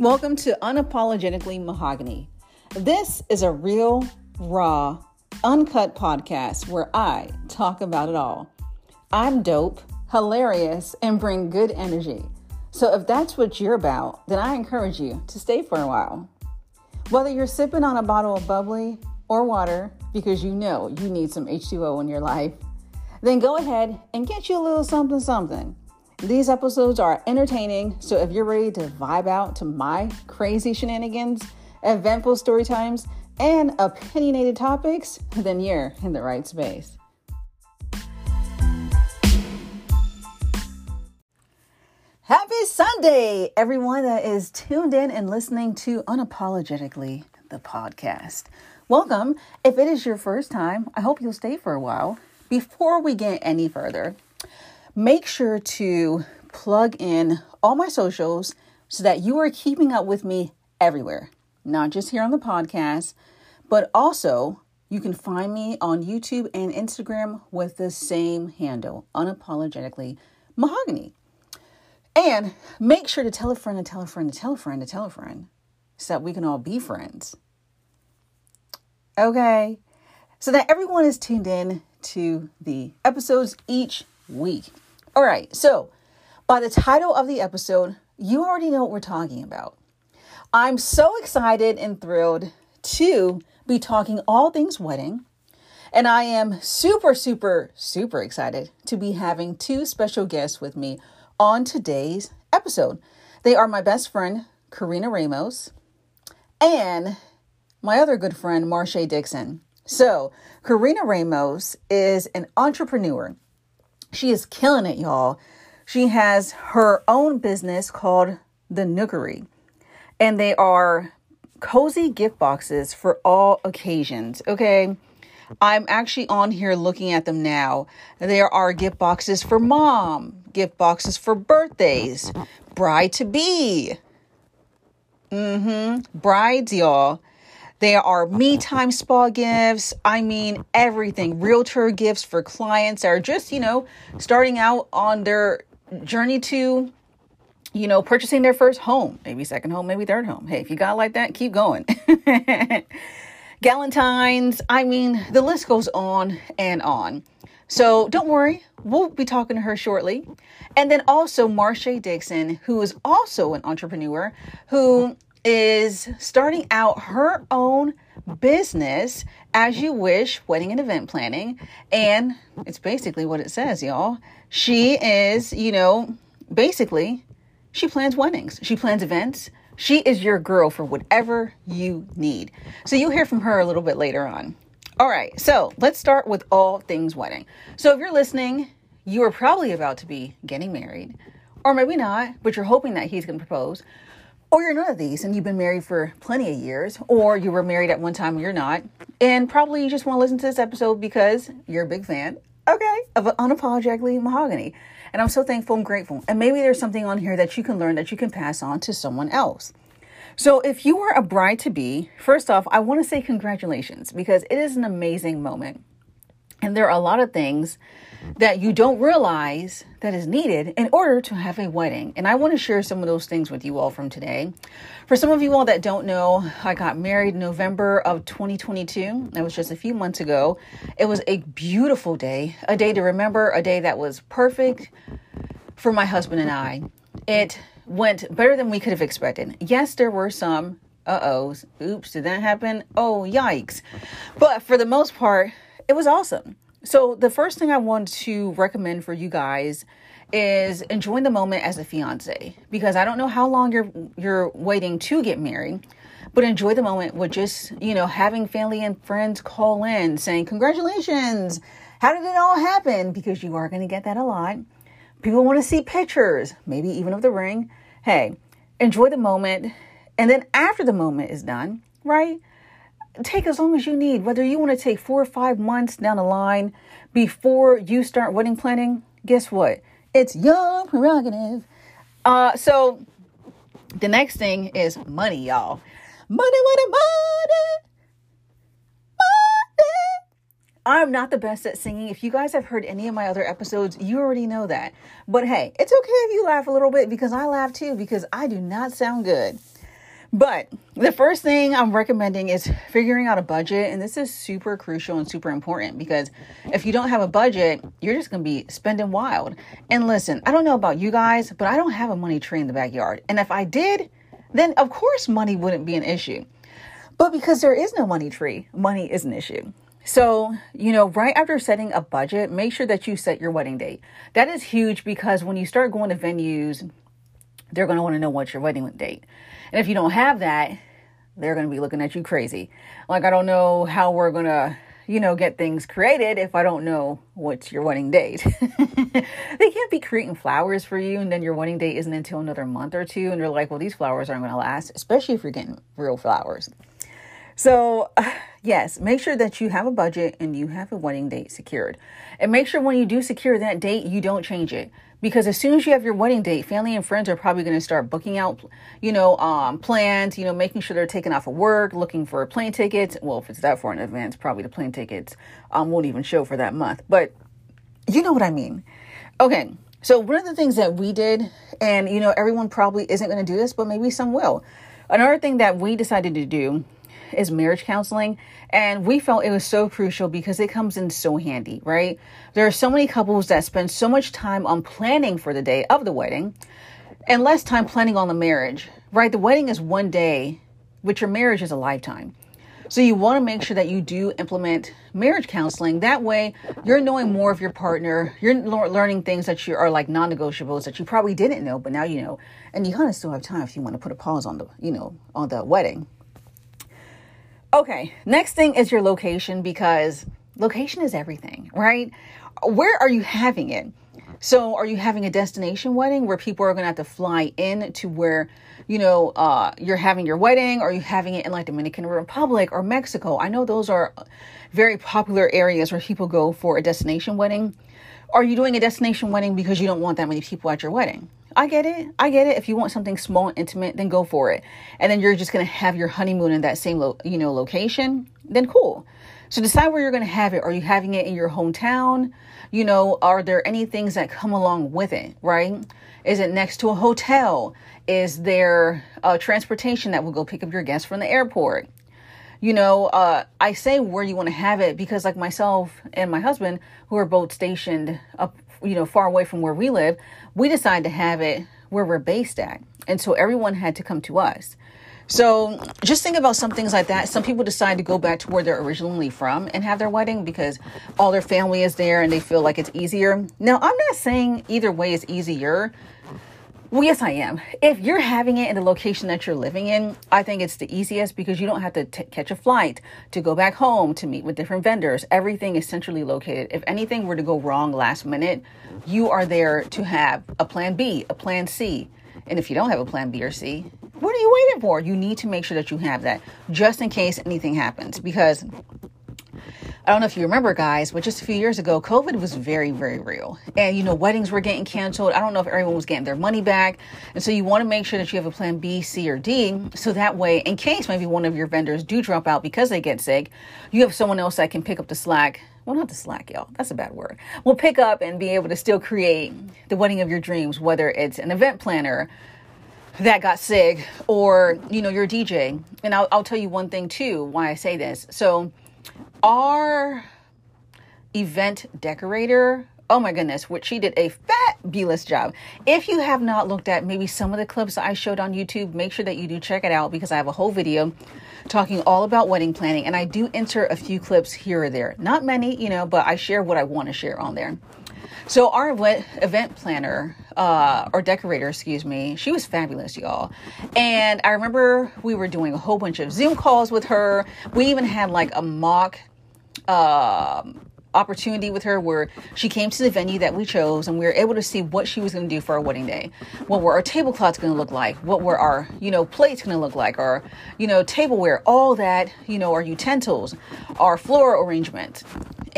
Welcome to Unapologetically Mahogany. This is a real, raw, uncut podcast where I talk about it all. I'm dope, hilarious, and bring good energy. So if that's what you're about, then I encourage you to stay for a while. Whether you're sipping on a bottle of bubbly or water because you know you need some H2O in your life, then go ahead and get you a little something something. These episodes are entertaining, so if you're ready to vibe out to my crazy shenanigans, eventful story times, and opinionated topics, then you're in the right space. Happy Sunday, everyone that is tuned in and listening to Unapologetically, the podcast. Welcome. If it is your first time, I hope you'll stay for a while. Before we get any further, make sure to plug in all my socials so that you are keeping up with me everywhere, not just here on the podcast, but also you can find me on YouTube and Instagram with the same handle, unapologetically mahogany. And make sure to tell a friend to tell a friend to tell a friend to tell a friend so that we can all be friends. Okay. So that everyone is tuned in to the episodes each week. All right. So, by the title of the episode, you already know what we're talking about. I'm so excited and thrilled to be talking all things wedding. And I am super, super, super excited to be having two special guests with me on today's episode. They are my best friend, Karina Ramos, and my other good friend, Marche Dixon. So, Karina Ramos is an entrepreneur. She is killing it, y'all. She has her own business called The Nookery, and they are cozy gift boxes for all occasions. Okay. I'm actually on here looking at them now. There are gift boxes for mom, gift boxes for birthdays, bride to be. Mm-hmm. Brides, y'all. There are me time spa gifts. I mean, everything. Realtor gifts for clients that are just, you know, starting out on their journey to, you know, purchasing their first home, maybe second home, maybe third home. Hey, if you got like that, keep going. Galentine's, I mean, the list goes on and on. So don't worry, we'll be talking to her shortly. And then also Marche Dixon, who is also an entrepreneur who is starting out her own business as you wish wedding and event planning and it's basically what it says y'all she is you know basically she plans weddings she plans events she is your girl for whatever you need. So you'll hear from her a little bit later on. All right, so let's start with all things wedding. So if you're listening, you are probably about to be getting married, or maybe not, but you're hoping that he's going to propose. Or you're none of these and you've been married for plenty of years, or you were married at one time and you're not. And probably you just want to listen to this episode because you're a big fan, okay, of Unapologetically Mahogany. And I'm so thankful and grateful. And maybe there's something on here that you can learn that you can pass on to someone else. So, if you are a bride to be, first off, I want to say congratulations because it is an amazing moment. And there are a lot of things that you don't realize that is needed in order to have a wedding. And I want to share some of those things with you all from today. For some of you all that don't know, I got married November of 2022. That was just a few months ago. It was a beautiful day, a day to remember, a day that was perfect for my husband and I. It went better than we could have expected. Yes, there were some uh ohs. Oops, did that happen? Oh, yikes. But for the most part, it was awesome. So, the first thing I want to recommend for you guys is enjoying the moment as a fiance because I don't know how long you're you're waiting to get married, but enjoy the moment with just, you know, having family and friends call in saying, "Congratulations. How did it all happen?" because you are going to get that a lot. People want to see pictures, maybe even of the ring. Hey, enjoy the moment. And then after the moment is done, right? Take as long as you need. Whether you want to take four or five months down the line before you start wedding planning, guess what? It's your prerogative. Uh, so the next thing is money, y'all. Money, money, money. I'm not the best at singing. If you guys have heard any of my other episodes, you already know that. But hey, it's okay if you laugh a little bit because I laugh too because I do not sound good. But the first thing I'm recommending is figuring out a budget. And this is super crucial and super important because if you don't have a budget, you're just going to be spending wild. And listen, I don't know about you guys, but I don't have a money tree in the backyard. And if I did, then of course money wouldn't be an issue. But because there is no money tree, money is an issue. So, you know, right after setting a budget, make sure that you set your wedding date. That is huge because when you start going to venues, they're going to want to know what's your wedding date. And if you don't have that, they're going to be looking at you crazy. Like, I don't know how we're going to, you know, get things created if I don't know what's your wedding date. they can't be creating flowers for you and then your wedding date isn't until another month or two. And you're like, well, these flowers aren't going to last, especially if you're getting real flowers. So, yes, make sure that you have a budget and you have a wedding date secured. And make sure when you do secure that date, you don't change it because as soon as you have your wedding date family and friends are probably going to start booking out you know um, plans you know making sure they're taking off of work looking for plane tickets. Well if it's that far in advance probably the plane tickets um, won't even show for that month. But you know what i mean. Okay so one of the things that we did and you know everyone probably isn't going to do this but maybe some will. Another thing that we decided to do is marriage counseling. And we felt it was so crucial because it comes in so handy, right? There are so many couples that spend so much time on planning for the day of the wedding and less time planning on the marriage, right? The wedding is one day, but your marriage is a lifetime. So you want to make sure that you do implement marriage counseling. That way, you're knowing more of your partner. You're learning things that you are like non-negotiables that you probably didn't know, but now you know. And you kind of still have time if you want to put a pause on the, you know, on the wedding. Okay, next thing is your location because location is everything, right? Where are you having it? So, are you having a destination wedding where people are going to have to fly in to where, you know, uh, you're having your wedding? Are you having it in like Dominican Republic or Mexico? I know those are very popular areas where people go for a destination wedding. Are you doing a destination wedding because you don't want that many people at your wedding? I get it. I get it. If you want something small and intimate, then go for it. And then you're just going to have your honeymoon in that same, lo- you know, location, then cool. So decide where you're going to have it. Are you having it in your hometown? You know, are there any things that come along with it, right? Is it next to a hotel? Is there uh, transportation that will go pick up your guests from the airport? You know, uh, I say where you want to have it because, like myself and my husband, who are both stationed up you know, far away from where we live, we decided to have it where we're based at. And so everyone had to come to us. So just think about some things like that. Some people decide to go back to where they're originally from and have their wedding because all their family is there and they feel like it's easier. Now, I'm not saying either way is easier. Well, yes, I am. If you're having it in the location that you're living in, I think it's the easiest because you don't have to t- catch a flight to go back home to meet with different vendors. Everything is centrally located. If anything were to go wrong last minute, you are there to have a plan B, a plan C. And if you don't have a plan B or C, what are you waiting for? You need to make sure that you have that just in case anything happens because I don't know if you remember, guys, but just a few years ago, COVID was very, very real. And, you know, weddings were getting canceled. I don't know if everyone was getting their money back. And so you want to make sure that you have a plan B, C, or D. So that way, in case maybe one of your vendors do drop out because they get sick, you have someone else that can pick up the slack. Well, not the slack, y'all. That's a bad word. We'll pick up and be able to still create the wedding of your dreams, whether it's an event planner, that got sick or you know your dj and I'll, I'll tell you one thing too why i say this so our event decorator oh my goodness which she did a fabulous job. If you have not looked at maybe some of the clips i showed on youtube make sure that you do check it out because i have a whole video talking all about wedding planning and i do insert a few clips here or there. Not many you know but i share what i want to share on there so our event planner uh, or decorator, excuse me, she was fabulous, y'all. And I remember we were doing a whole bunch of Zoom calls with her. We even had like a mock um, opportunity with her where she came to the venue that we chose and we were able to see what she was going to do for our wedding day what were our tablecloths going to look like what were our you know plates going to look like our you know tableware all that you know our utensils our floral arrangement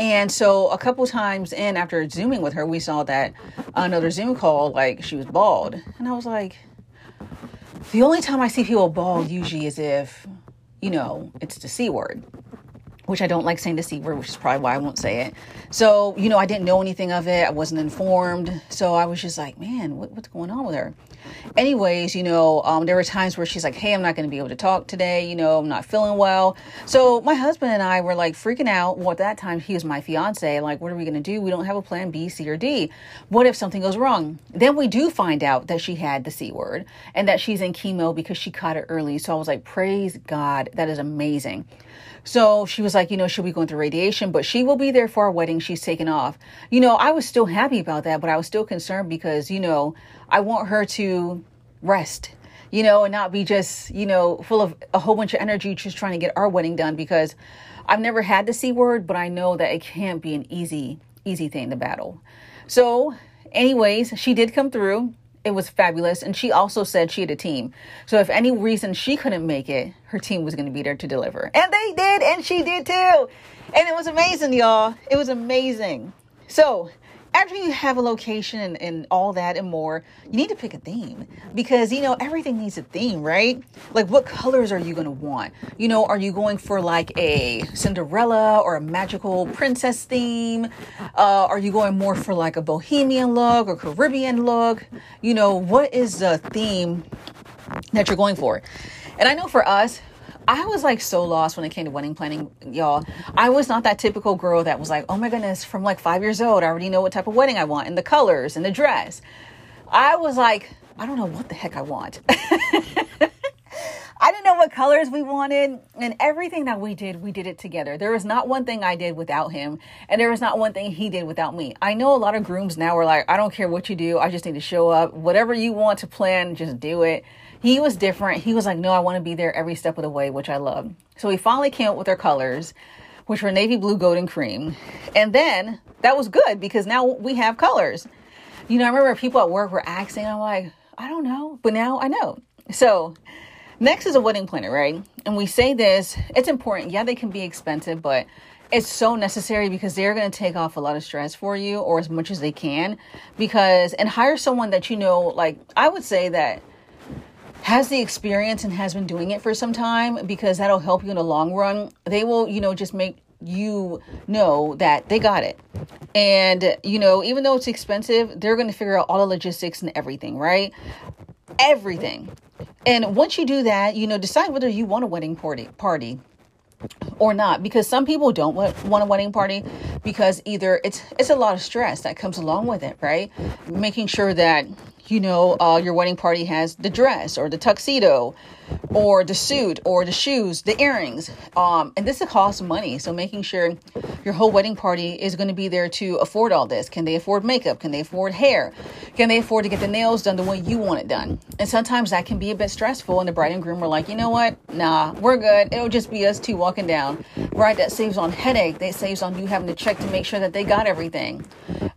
and so a couple times in after zooming with her, we saw that another Zoom call, like she was bald. And I was like, the only time I see people bald usually is if, you know, it's the C word. Which I don't like saying the C word, which is probably why I won't say it. So, you know, I didn't know anything of it. I wasn't informed. So I was just like, man, what, what's going on with her? Anyways, you know, um, there were times where she's like, hey, I'm not going to be able to talk today. You know, I'm not feeling well. So my husband and I were like freaking out. Well, at that time, he was my fiance. Like, what are we going to do? We don't have a plan B, C, or D. What if something goes wrong? Then we do find out that she had the C word and that she's in chemo because she caught it early. So I was like, praise God. That is amazing. So she was like, you know, she'll be going through radiation, but she will be there for our wedding. She's taken off. You know, I was still happy about that, but I was still concerned because, you know, I want her to rest, you know, and not be just, you know, full of a whole bunch of energy just trying to get our wedding done because I've never had the C word, but I know that it can't be an easy, easy thing to battle. So, anyways, she did come through it was fabulous. And she also said she had a team. So if any reason she couldn't make it, her team was going to be there to deliver. And they did, and she did too. And it was amazing, y'all. It was amazing. So after you have a location and, and, all that and more, you need to pick a theme because you know everything needs a theme, right? Like what colors are you going to want? You know, are you going for like a Cinderella or a magical princess theme? Uh, are you going more for like a bohemian look or Caribbean look? You know, what is the theme that you're going for? And I know for us, I was like so lost when it came to wedding planning, y'all. I was not that typical girl that was like, oh my goodness, from like five years old, I already know what type of wedding I want and the colors and the dress. I was like, I don't know what the heck I want. I didn't know what colors we wanted, and everything that we did, we did it together. There was not one thing I did without him, and there was not one thing he did without me. I know a lot of grooms now are like, I don't care what you do, I just need to show up. Whatever you want to plan, just do it. He was different. He was like, no, I want to be there every step of the way, which I love. So we finally came up with our colors, which were navy blue, gold, and cream. And then that was good because now we have colors. You know, I remember people at work were asking, I'm like, I don't know, but now I know. So next is a wedding planner, right? And we say this, it's important. Yeah, they can be expensive, but it's so necessary because they're going to take off a lot of stress for you or as much as they can because and hire someone that you know like i would say that has the experience and has been doing it for some time because that'll help you in the long run. They will, you know, just make you know that they got it. And, you know, even though it's expensive, they're going to figure out all the logistics and everything, right? Everything. And once you do that, you know, decide whether you want a wedding party party or not because some people don't want, want a wedding party because either it's it's a lot of stress that comes along with it right? Making sure that you know, uh, your wedding party has the dress or the tuxedo or the suit or the shoes, the earrings. Um, and this costs money. So making sure your whole wedding party is going to be there to afford all this. Can they afford makeup? Can they afford hair? Can they afford to get the nails done the way you want it done? And sometimes that can be a bit stressful. And the bride and groom are like, you know what? Nah, we're good. It'll just be us two walking down. Right? That saves on headache. That saves on you having to check to make sure that they got everything.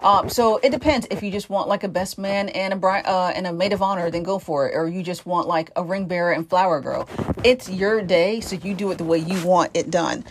Um, so it depends. If you just want like a best man and a bride uh, and a maid of honor, then go for it. Or you just want like a ring bearer and flower girl. It's your day, so you do it the way you want it done.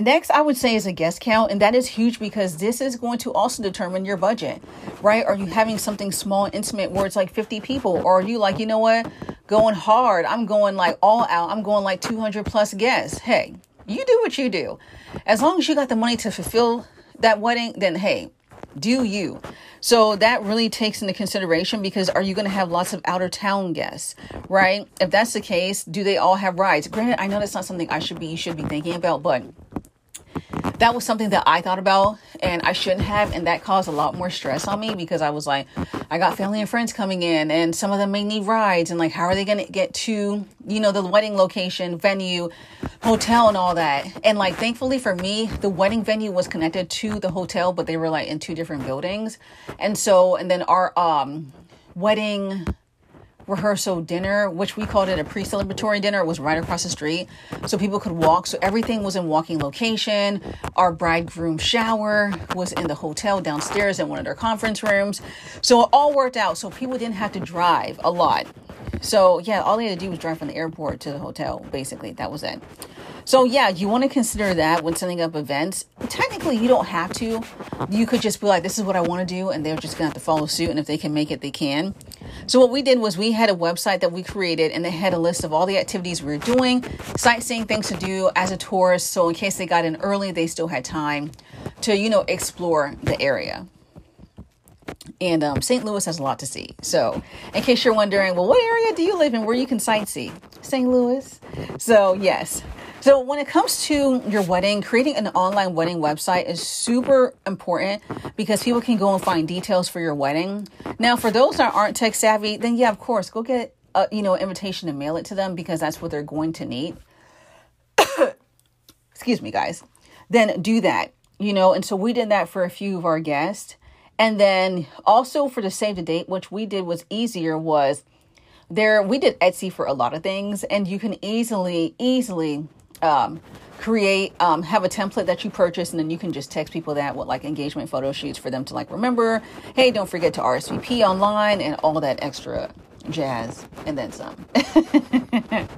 Next, I would say is a guest count, and that is huge because this is going to also determine your budget, right? Are you having something small and intimate where it's like 50 people, or are you like, you know what, going hard? I'm going like all out. I'm going like 200 plus guests. Hey, you do what you do. As long as you got the money to fulfill that wedding, then hey, do you. So that really takes into consideration because are you going to have lots of outer town guests, right? If that's the case, do they all have rides? Granted, I know that's not something I should be should be thinking about, but that was something that I thought about and I shouldn't have. And that caused a lot more stress on me because I was like, I got family and friends coming in and some of them may need rides. And like, how are they going to get to, you know, the wedding location, venue, hotel, and all that? And like, thankfully for me, the wedding venue was connected to the hotel, but they were like in two different buildings. And so, and then our, um, wedding rehearsal dinner, which we called it a pre celebratory dinner, was right across the street. So people could walk. So everything was in walking location. Our bridegroom shower was in the hotel downstairs in one of their conference rooms. So it all worked out. So people didn't have to drive a lot. So yeah, all they had to do was drive from the airport to the hotel, basically. That was it. So yeah, you want to consider that when setting up events. Technically, you don't have to. You could just be like, "This is what I want to do," and they're just gonna have to follow suit. And if they can make it, they can. So what we did was we had a website that we created and they had a list of all the activities we were doing, sightseeing things to do as a tourist. So in case they got in early, they still had time to, you know, explore the area. And um, St. Louis has a lot to see. So, in case you're wondering, well, what area do you live in where you can sightsee? St. Louis. So, yes. So, when it comes to your wedding, creating an online wedding website is super important because people can go and find details for your wedding. Now, for those that aren't tech savvy, then yeah, of course, go get a, you know, invitation and mail it to them because that's what they're going to need. Excuse me, guys. Then do that, you know, and so we did that for a few of our guests and then also for the save the date, which we did was easier was there we did Etsy for a lot of things and you can easily easily um, create um, have a template that you purchase and then you can just text people that with like engagement photo shoots for them to like remember. Hey don't forget to rsvp online and all that extra jazz and then some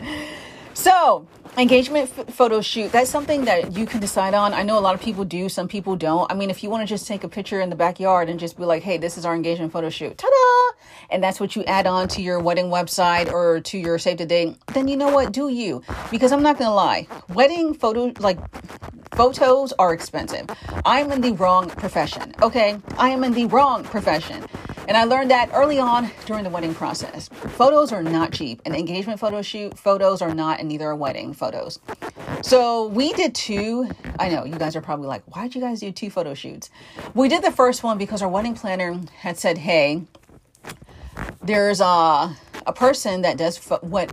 so engagement f- photo shoot that's something that you can decide on. I know a lot of people do some people don't. I mean if you want to just take a picture in the backyard and just be like hey this is our engagement photo shoot. Ta-da! And that's what you add on to your wedding website or to your save the date then you know what? Do you. Because i'm not gonna lie wedding photo like photos are expensive. I'm in the wrong profession okay? I am in the wrong profession and I learned that early on during the wedding process. Photos are not cheap. An engagement photo shoot, photos are not, and neither are wedding photos. So we did two. I know you guys are probably like, why'd you guys do two photo shoots? We did the first one because our wedding planner had said, hey, there's a, a person that does fo- what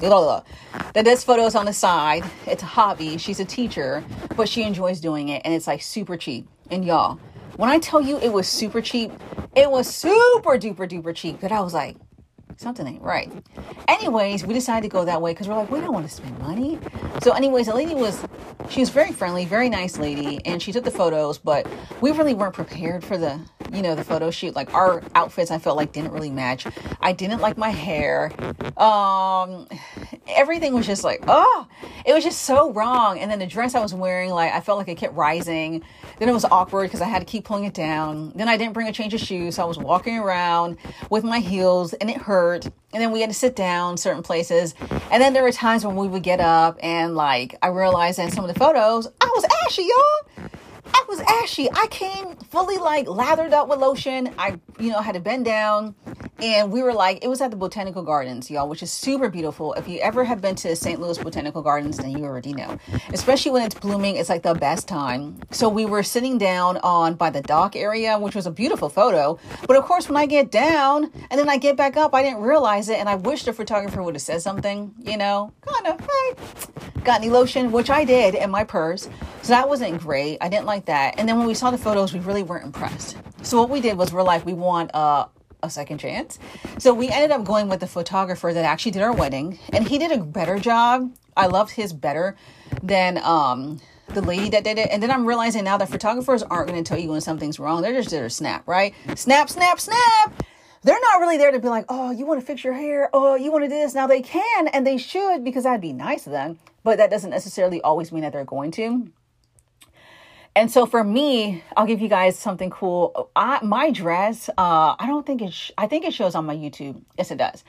that does photos on the side. It's a hobby. She's a teacher, but she enjoys doing it, and it's like super cheap. And y'all, when I tell you it was super cheap, it was super duper duper cheap. But I was like, something ain't right. Anyways, we decided to go that way because we're like, we don't want to spend money. So, anyways, the lady was, she was very friendly, very nice lady, and she took the photos, but we really weren't prepared for the, you know, the photo shoot. Like our outfits, I felt like didn't really match. I didn't like my hair. Um, everything was just like, oh, it was just so wrong. And then the dress I was wearing, like, I felt like it kept rising. Then it was awkward because I had to keep pulling it down. Then I didn't bring a change of shoes. So I was walking around with my heels and it hurt. And then we had to sit down certain places. And then there were times when we would get up and like I realized in some of the photos, I was ashy, y'all. I was ashy. I came fully like lathered up with lotion. I, you know, had to bend down and we were like, it was at the Botanical Gardens, y'all, which is super beautiful. If you ever have been to St. Louis Botanical Gardens, then you already know. Especially when it's blooming, it's like the best time. So we were sitting down on by the dock area, which was a beautiful photo. But of course, when I get down and then I get back up, I didn't realize it. And I wish the photographer would have said something, you know, kind of, hey, got any lotion, which I did in my purse. So that wasn't great. I didn't like that. And then when we saw the photos, we really weren't impressed. So what we did was we're like, we want uh a second chance. So we ended up going with the photographer that actually did our wedding, and he did a better job. I loved his better than um the lady that did it. And then I'm realizing now that photographers aren't going to tell you when something's wrong. They're just there to snap, right? Snap, snap, snap. They're not really there to be like, oh, you want to fix your hair? Oh, you want to do this? Now they can and they should because that'd be nice of them. But that doesn't necessarily always mean that they're going to. And so for me, I'll give you guys something cool. I, my dress, uh, I don't think it, sh- I think it shows on my YouTube. Yes, it does.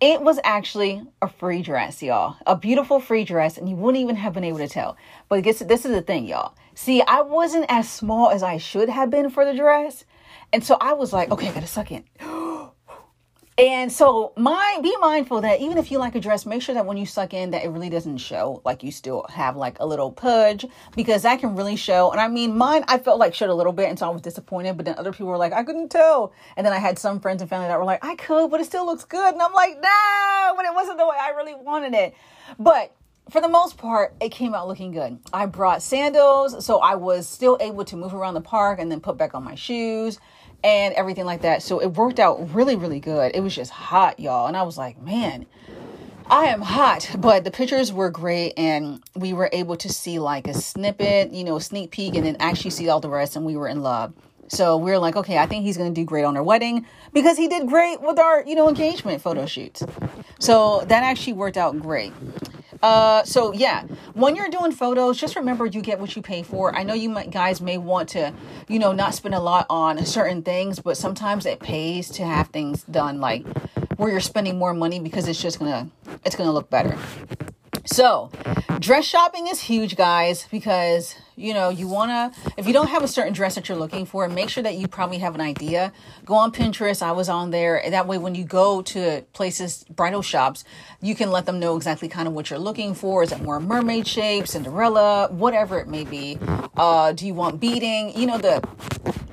It was actually a free dress, y'all. A beautiful free dress, and you wouldn't even have been able to tell. But guess this is the thing, y'all. See, I wasn't as small as I should have been for the dress. And so I was like, okay, I gotta suck in. And so, mind be mindful that even if you like a dress, make sure that when you suck in, that it really doesn't show. Like you still have like a little pudge because that can really show. And I mean, mine I felt like showed a little bit, and so I was disappointed. But then other people were like, I couldn't tell. And then I had some friends and family that were like, I could, but it still looks good. And I'm like, no, but it wasn't the way I really wanted it. But for the most part, it came out looking good. I brought sandals, so I was still able to move around the park and then put back on my shoes and everything like that. So it worked out really, really good. It was just hot, y'all. And I was like, man, I am hot. But the pictures were great. And we were able to see like a snippet, you know, sneak peek, and then actually see all the rest. And we were in love. So we are like, okay, I think he's to do great on our wedding because he did great with our, you know, engagement photo shoots. So that actually worked out great. Uh, so yeah, when you're doing photos, just remember you get what you pay for. I know you might, guys may want to, you know, not spend a lot on certain things, but sometimes it pays to have things done like where you're spending more money because it's just gonna, it's gonna look better. So, dress shopping is huge, guys, because you know you want to. If you don't have a certain dress that you're looking for, make sure that you probably have an idea. Go on Pinterest. I was on there. That way, when you go to places, bridal shops, you can let them know exactly kind of what you're looking for. Is it more mermaid shape, Cinderella, whatever it may be? Uh, do you want beading? You know the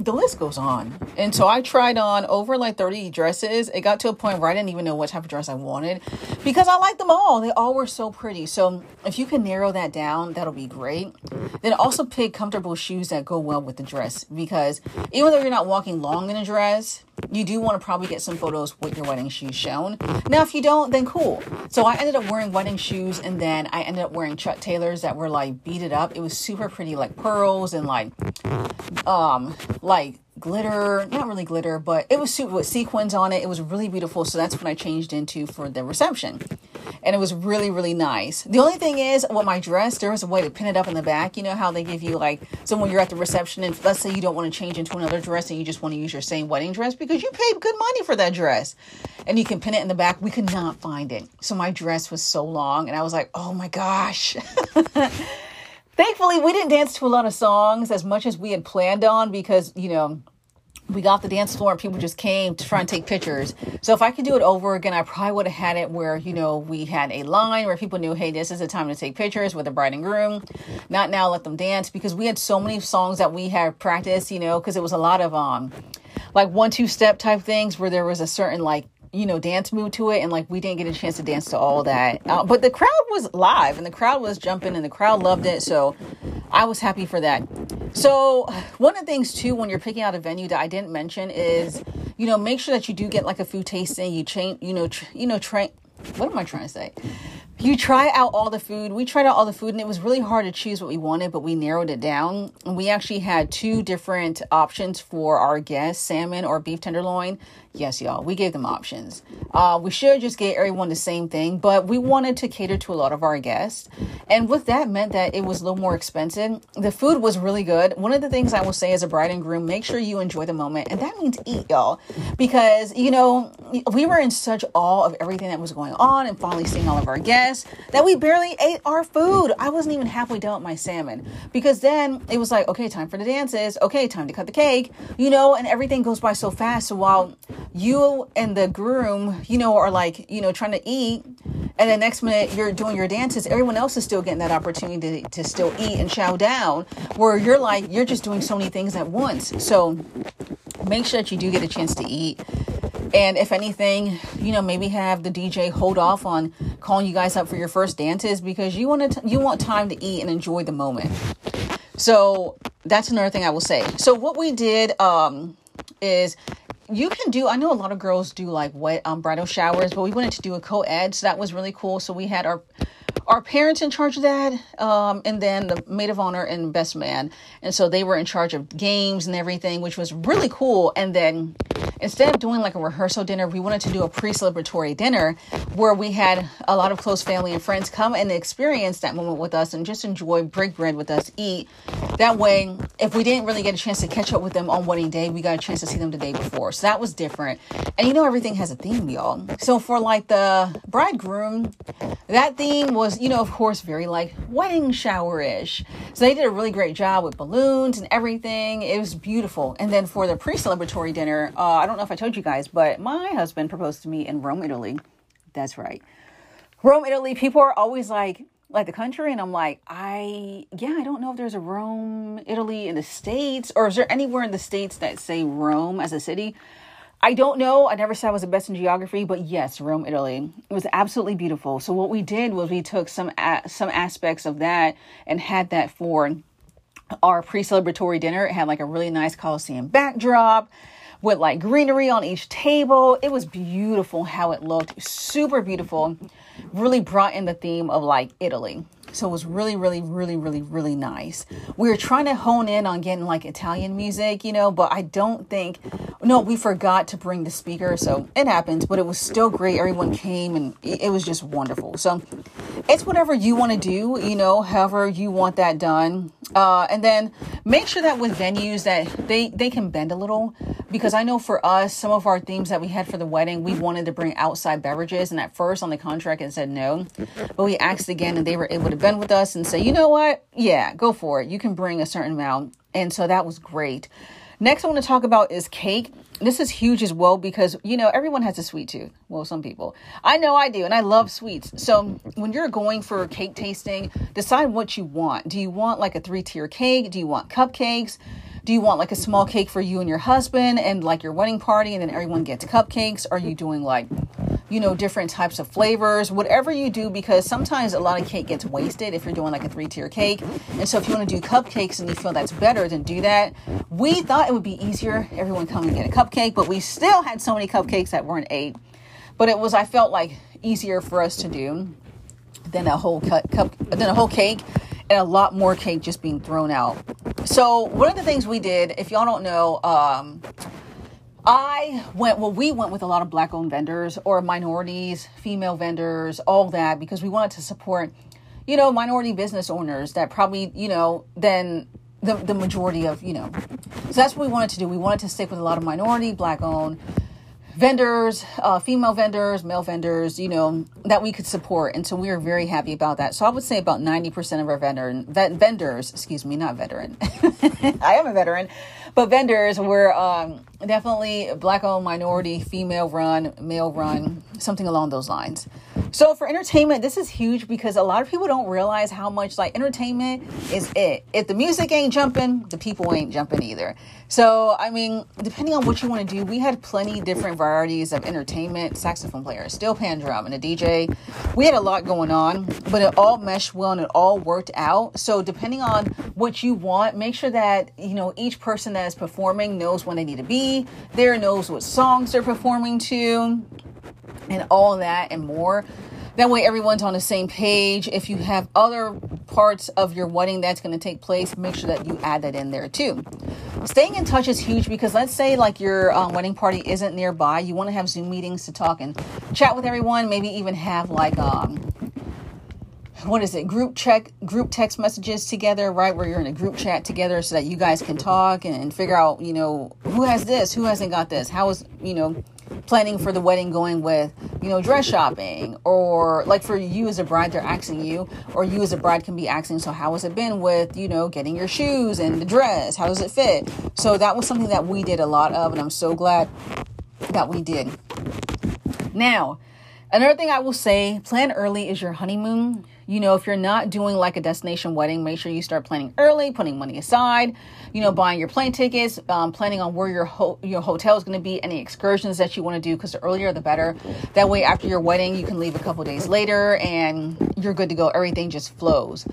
the list goes on. And so I tried on over like 30 dresses. It got to a point where I didn't even know what type of dress I wanted because I liked them all. They all were so pretty. So if you can narrow that down, that'll be great. Then also pick comfortable shoes that go well with the dress because even though you're not walking long in a dress, you do want to probably get some photos with your wedding shoes shown. Now, if you don't, then cool. So I ended up wearing wedding shoes and then I ended up wearing Chuck Taylors that were like beaded up. It was super pretty, like pearls and like, um, like glitter, not really glitter, but it was suit with sequins on it. It was really beautiful. So that's what I changed into for the reception. And it was really, really nice. The only thing is, with my dress, there was a way to pin it up in the back. You know how they give you, like, so when you're at the reception, and let's say you don't want to change into another dress and you just want to use your same wedding dress because you paid good money for that dress and you can pin it in the back. We could not find it. So my dress was so long, and I was like, oh my gosh. Thankfully, we didn't dance to a lot of songs as much as we had planned on because, you know, we got the dance floor and people just came to try and take pictures. So if I could do it over again, I probably would have had it where, you know, we had a line where people knew, hey, this is the time to take pictures with the bride and groom. Not now let them dance because we had so many songs that we had practiced, you know, because it was a lot of um like one two step type things where there was a certain like you know, dance move to it, and like we didn't get a chance to dance to all that. Uh, but the crowd was live, and the crowd was jumping, and the crowd loved it. So I was happy for that. So one of the things too, when you're picking out a venue that I didn't mention is, you know, make sure that you do get like a food tasting. You change, you know, tr- you know, train. What am I trying to say? you try out all the food. We tried out all the food and it was really hard to choose what we wanted, but we narrowed it down. And we actually had two different options for our guests salmon or beef tenderloin. Yes, y'all, we gave them options. Uh, we should just get everyone the same thing, but we wanted to cater to a lot of our guests. And with that meant that it was a little more expensive. The food was really good. One of the things I will say as a bride and groom, make sure you enjoy the moment. And that means eat, y'all. Because, you know, we were in such awe of everything that was going on and finally seeing all of our guests that we barely ate our food. I wasn't even halfway done with my salmon because then it was like, okay, time for the dances. Okay, time to cut the cake, you know, and everything goes by so fast. So while you and the groom, you know, are like, you know, trying to eat, and the next minute you're doing your dances, everyone else is still getting that opportunity to, to still eat and chow down, where you're like, you're just doing so many things at once. So make sure that you do get a chance to eat and if anything, you know, maybe have the DJ hold off on calling you guys up for your first dances because you want to you want time to eat and enjoy the moment. So that's another thing I will say. So what we did um, is you can do i know a lot of girls do like wet um, bridal showers but we wanted to do a co-ed so that was really cool. So we had our our parents in charge of that um, and then the maid of honor and best man and so they were in charge of games and everything which was really cool and then instead of doing like a rehearsal dinner, we wanted to do a pre celebratory dinner where we had a lot of close family and friends come and experience that moment with us and just enjoy, break bread with us, eat. That way, if we didn't really get a chance to catch up with them on wedding day, we got a chance to see them the day before. So that was different. And you know, everything has a theme, y'all. So for like the bridegroom, that theme was, you know, of course, very like wedding shower ish. So they did a really great job with balloons and everything. It was beautiful. And then for the pre celebratory dinner, uh, I don't know if I told you guys, but my husband proposed to me in Rome, Italy. That's right. Rome, Italy. People are always like, like the country, and I'm like, I yeah, I don't know if there's a Rome, Italy in the states, or is there anywhere in the states that say Rome as a city? I don't know. I never said I was the best in geography, but yes, Rome, Italy. It was absolutely beautiful. So what we did was we took some some aspects of that and had that for our pre-celebratory dinner. It had like a really nice Colosseum backdrop with like greenery on each table. It was beautiful how it looked, super beautiful. Really brought in the theme of like Italy. So it was really, really, really, really, really nice. We were trying to hone in on getting like Italian music, you know, but I don't think, no, we forgot to bring the speaker. So it happens, but it was still great. Everyone came and it was just wonderful. So it's whatever you want to do, you know, however you want that done. Uh, and then make sure that with venues that they, they can bend a little because I know for us, some of our themes that we had for the wedding, we wanted to bring outside beverages. And at first on the contract, it said no, but we asked again and they were able to bend with us and say, you know what? Yeah, go for it. You can bring a certain amount. And so that was great. Next, I want to talk about is cake this is huge as well because you know everyone has a sweet tooth. Well some people. I know i do and i love sweets. So when you're going for cake tasting decide what you want. Do you want like a three tier cake? Do you want cupcakes? Do you want like a small cake for you and your husband and like your wedding party and then everyone gets cupcakes? Are you doing like you know, different types of flavors, whatever you do, because sometimes a lot of cake gets wasted if you're doing like a three tier cake. And so if you want to do cupcakes and you feel that's better, then do that. We thought it would be easier, everyone come and get a cupcake, but we still had so many cupcakes that weren't ate. But it was, I felt like easier for us to do than a whole cup, than a whole cake and a lot more cake just being thrown out. So one of the things we did, if y'all don't know, um, I went, well, we went with a lot of black owned vendors or minorities, female vendors, all that, because we wanted to support, you know, minority business owners that probably, you know, then the, the majority of, you know. So that's what we wanted to do. We wanted to stick with a lot of minority, black owned vendors, uh, female vendors, male vendors, you know, that we could support. And so we were very happy about that. So I would say about 90% of our veteran, vendor, vendors, excuse me, not veteran. I am a veteran, but vendors were um, definitely black owned, minority, female run, male run, something along those lines. So for entertainment, this is huge because a lot of people don't realize how much like entertainment is it. If the music ain't jumping, the people ain't jumping either. So I mean, depending on what you want to do, we had plenty different varieties of entertainment, saxophone players, steel pan drum, and a DJ. We had a lot going on, but it all meshed well and it all worked out. So depending on what you want, make sure that you know each person that is performing knows when they need to be there, knows what songs they're performing to and all that and more. That way, everyone's on the same page. If you have other parts of your wedding that's going to take place, make sure that you add that in there too. Staying in touch is huge because let's say like your um, wedding party isn't nearby, you want to have Zoom meetings to talk and chat with everyone. Maybe even have like um, what is it group check group text messages together right where you're in a group chat together so that you guys can talk and, figure out you know who has this who hasn't got this how is you know planning for the wedding going with, you know, dress shopping or like for you as a bride, they're asking you, or you as a bride can be asking, so how has it been with, you know, getting your shoes and the dress? How does it fit? So that was something that we did a lot of, and I'm so glad that we did. Now, another thing I will say plan early is your honeymoon. You know, if you're not doing like a destination wedding, make sure you start planning early, putting money aside, you know, buying your plane tickets, um, planning on where your ho- your hotel is going to be, any excursions that you want to do, because the earlier the better. That way, after your wedding, you can leave a couple days later and you're good to go. Everything just flows.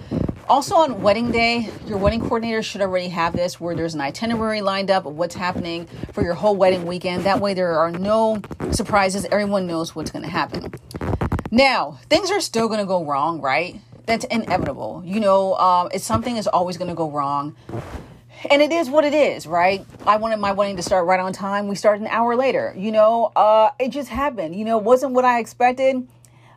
Also, on wedding day, your wedding coordinator should already have this where there's an itinerary lined up of what's happening for your whole wedding weekend. That way, there are no surprises. Everyone knows what's going to happen. Now, things are still going to go wrong, right? That's inevitable. You know, um, it's something is always going to go wrong. And it is what it is, right? I wanted my wedding to start right on time. We started an hour later. You know, uh, it just happened. You know, it wasn't what I expected.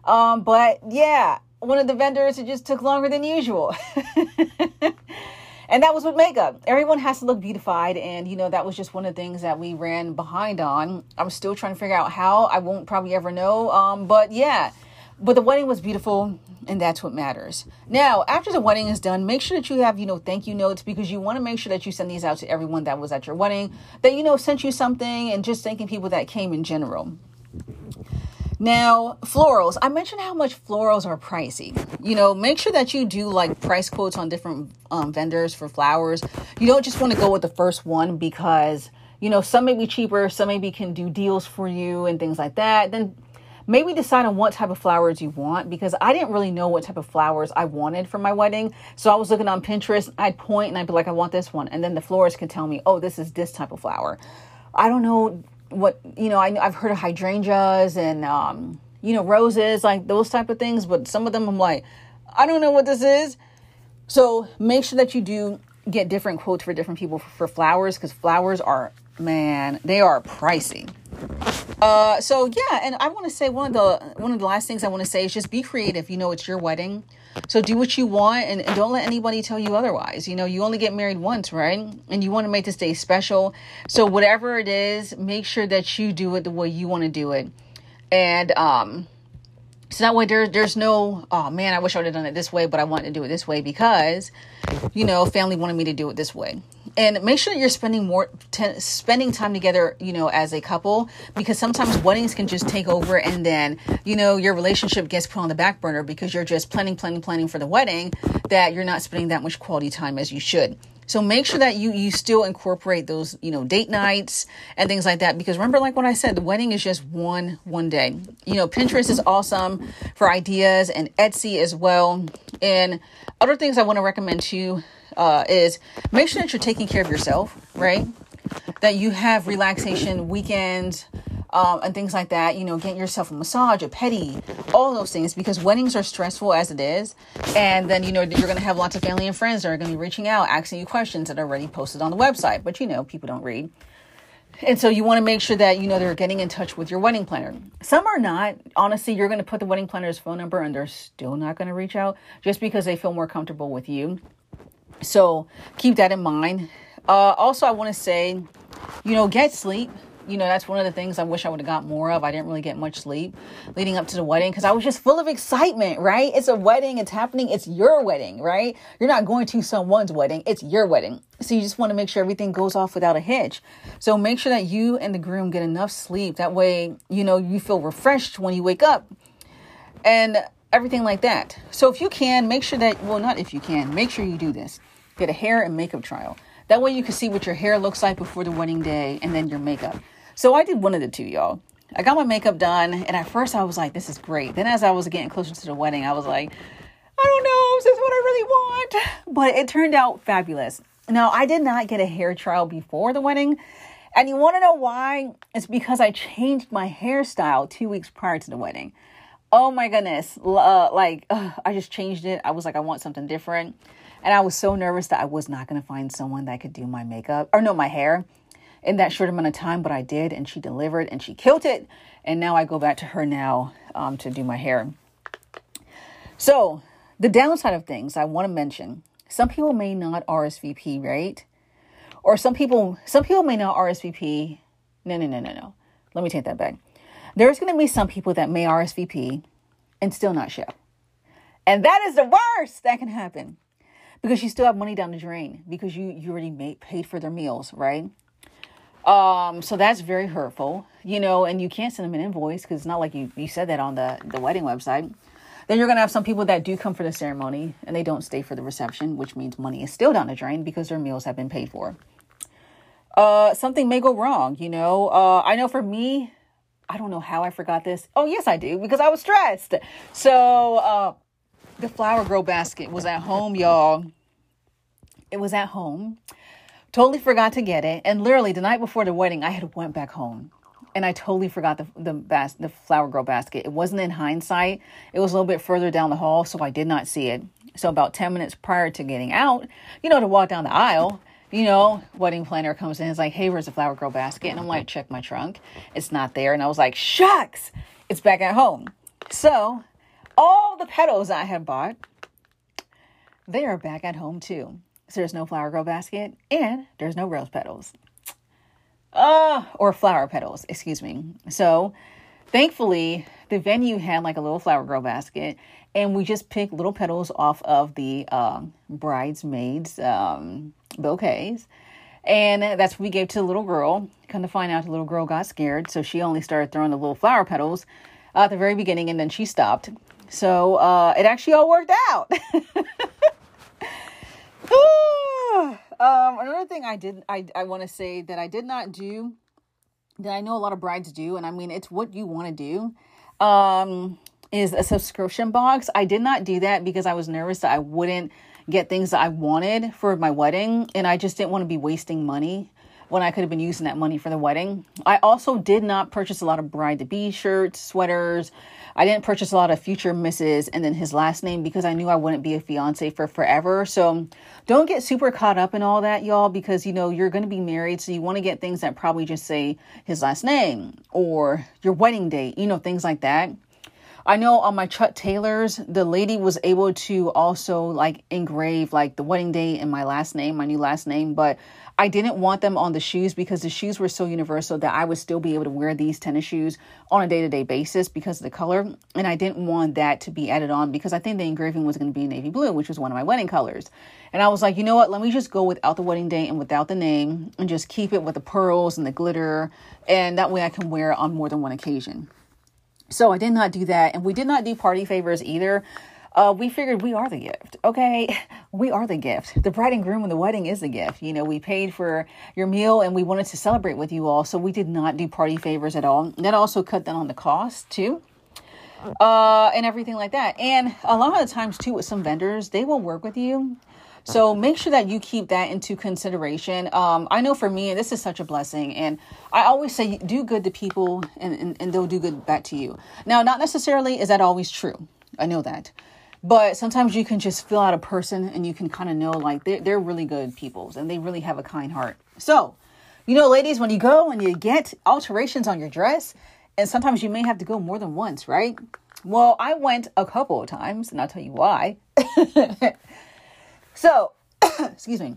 Um, but yeah, one of the vendors, it just took longer than usual. and that was with makeup. Everyone has to look beautified. And, you know, that was just one of the things that we ran behind on. I'm still trying to figure out how. I won't probably ever know. Um, but yeah, but the wedding was beautiful and that's what matters. Now, after the wedding is done, make sure that you have, you know, thank you notes because you want to make sure that you send these out to everyone that was at your wedding, that, you know, sent you something and just thanking people that came in general. Now, florals. I mentioned how much florals are pricey. You know, make sure that you do like price quotes on different um, vendors for flowers. You don't just want to go with the first one because, you know, some may be cheaper, some maybe can do deals for you and things like that. Then maybe decide on what type of flowers you want because I didn't really know what type of flowers I wanted for my wedding. So I was looking on Pinterest, I'd point and I'd be like, I want this one. And then the florist could tell me, oh, this is this type of flower. I don't know what, you know, I, I've heard of hydrangeas and, um, you know, roses, like those type of things. But some of them I'm like, I don't know what this is. So make sure that you do get different quotes for different people for, for flowers because flowers are, man, they are pricey. Uh, so yeah, and I want to say one of the one of the last things I want to say is just be creative. You know, it's your wedding, so do what you want, and, and don't let anybody tell you otherwise. You know, you only get married once, right? And you want to make this day special. So whatever it is, make sure that you do it the way you want to do it, and um so that way there, there's no, oh man, I wish I would have done it this way, but I wanted to do it this way because, you know, family wanted me to do it this way. And make sure that you're spending more, spending time together, you know, as a couple, because sometimes weddings can just take over and then, you know, your relationship gets put on the back burner because you're just planning, planning, planning for the wedding that you're not spending that much quality time as you should. So make sure that you you still incorporate those, you know, date nights and things like that because remember like what I said, the wedding is just one one day. You know, Pinterest is awesome for ideas and Etsy as well. And other things I want to recommend to you uh, is make sure that you're taking care of yourself, right? That you have relaxation weekends, um, and things like that. You know, get yourself a massage, a pedi, all those things because weddings are stressful as it is. And then, you know, you're going to have lots of family and friends that are going to be reaching out, asking you questions that are already posted on the website. But, you know, people don't read. And so you want to make sure that you know they're getting in touch with your wedding planner. Some are not. Honestly, you're going to put the wedding planner's phone number and they're still not going to reach out just because they feel more comfortable with you. So keep that in mind. Uh, also, I want to say, you know, get sleep you know, that's one of the things I wish I would have got more of. I didn't really get much sleep leading up to the wedding because I was just full of excitement, right? It's a wedding, it's happening, it's your wedding, right? You're not going to someone's wedding, it's your wedding. So you just want to make sure everything goes off without a hitch. So make sure that you and the groom get enough sleep. That way, you know, you feel refreshed when you wake up and everything like that. So if you can, make sure that, well, not if you can, make sure you do this. Get a hair and makeup trial. That way you can see what your hair looks like before the wedding day and then your makeup. So I did one of the two, y'all. I got my makeup done, and at first I was like, this is great. Then as I was getting closer to the wedding, I was like, I don't know, is this what I really want? But it turned out fabulous. Now, I did not get a hair trial before the wedding. And you want to know why? It's because I changed my hairstyle two weeks prior to the wedding. Oh my goodness. Uh, like, uh, I just changed it. I was like, I want something different. And I was so nervous that I was not going to find someone that could do my makeup or no, my hair in that short amount of time, but I did, and she delivered and she killed it. And now I go back to her now um, to do my hair. So, the downside of things I want to mention some people may not RSVP, right? Or some people, some people may not RSVP. No, no, no, no, no. Let me take that back. There's going to be some people that may RSVP and still not show. And that is the worst that can happen because you still have money down the drain because you, you already made, paid for their meals, right? Um, so that's very hurtful, you know, and you can't send them an invoice because it's not like you, you said that on the, the wedding website. Then you're to have some people that do come for the ceremony and they don't stay for the reception, which means money is still down the drain because their meals have been paid for. Uh, something may go wrong, you know. Uh, I know for me, I don't know how I forgot this. Oh, yes, I do because I was stressed. So, uh, the flower grow basket was at home, y'all. It was at home. Totally forgot to get it. And literally the night before the wedding, I had went back home and I totally forgot the the bas- the flower girl basket. It wasn't in hindsight. It was a little bit further down the hall, so I did not see it. So about 10 minutes prior to getting out, you know, to walk down the aisle, you know, wedding planner comes in and is like, "Hey, where's the flower girl basket?" And I'm like, "Check my trunk. It's not there." And I was like, "Shucks. It's back at home." So, all the petals I had bought, they are back at home too. So there's no flower girl basket and there's no rose petals. Uh, or flower petals, excuse me. So thankfully, the venue had like a little flower girl basket and we just picked little petals off of the uh, bridesmaids um, bouquets. And that's what we gave to the little girl. Come to find out, the little girl got scared, so she only started throwing the little flower petals at the very beginning, and then she stopped. So uh, it actually all worked out. um, another thing I did I I want to say that I did not do that I know a lot of brides do, and I mean it's what you want to do. Um, is a subscription box. I did not do that because I was nervous that I wouldn't get things that I wanted for my wedding, and I just didn't want to be wasting money when I could have been using that money for the wedding. I also did not purchase a lot of bride to be shirts, sweaters. I didn't purchase a lot of future Mrs. and then his last name because I knew I wouldn't be a fiance for forever. So don't get super caught up in all that, y'all, because you know you're going to be married. So you want to get things that probably just say his last name or your wedding date, you know, things like that. I know on my Chuck Taylors, the lady was able to also like engrave like the wedding date and my last name, my new last name, but I didn't want them on the shoes because the shoes were so universal that I would still be able to wear these tennis shoes on a day to day basis because of the color. And I didn't want that to be added on because I think the engraving was going to be navy blue, which was one of my wedding colors. And I was like, you know what? Let me just go without the wedding date and without the name and just keep it with the pearls and the glitter. And that way I can wear it on more than one occasion. So I did not do that. And we did not do party favors either uh, we figured we are the gift. Okay, we are the gift. The bride and groom and the wedding is the gift. You know, we paid for your meal and we wanted to celebrate with you all, so we did not do party favors at all. That also cut down on the cost too. Uh, and everything like that. And a lot of the times too, with some vendors, they will work with you. So make sure that you keep that into consideration. Um, I know for me, this is such a blessing. And I always say, do good to people and, and, and they'll do good back to you. Now, not necessarily is that always true. I know that. But sometimes you can just feel out a person and you can kind of know like they're, they're really good peoples and they really have a kind heart. So, you know, ladies, when you go and you get alterations on your dress, and sometimes you may have to go more than once, right? Well, I went a couple of times and I'll tell you why. so, excuse me.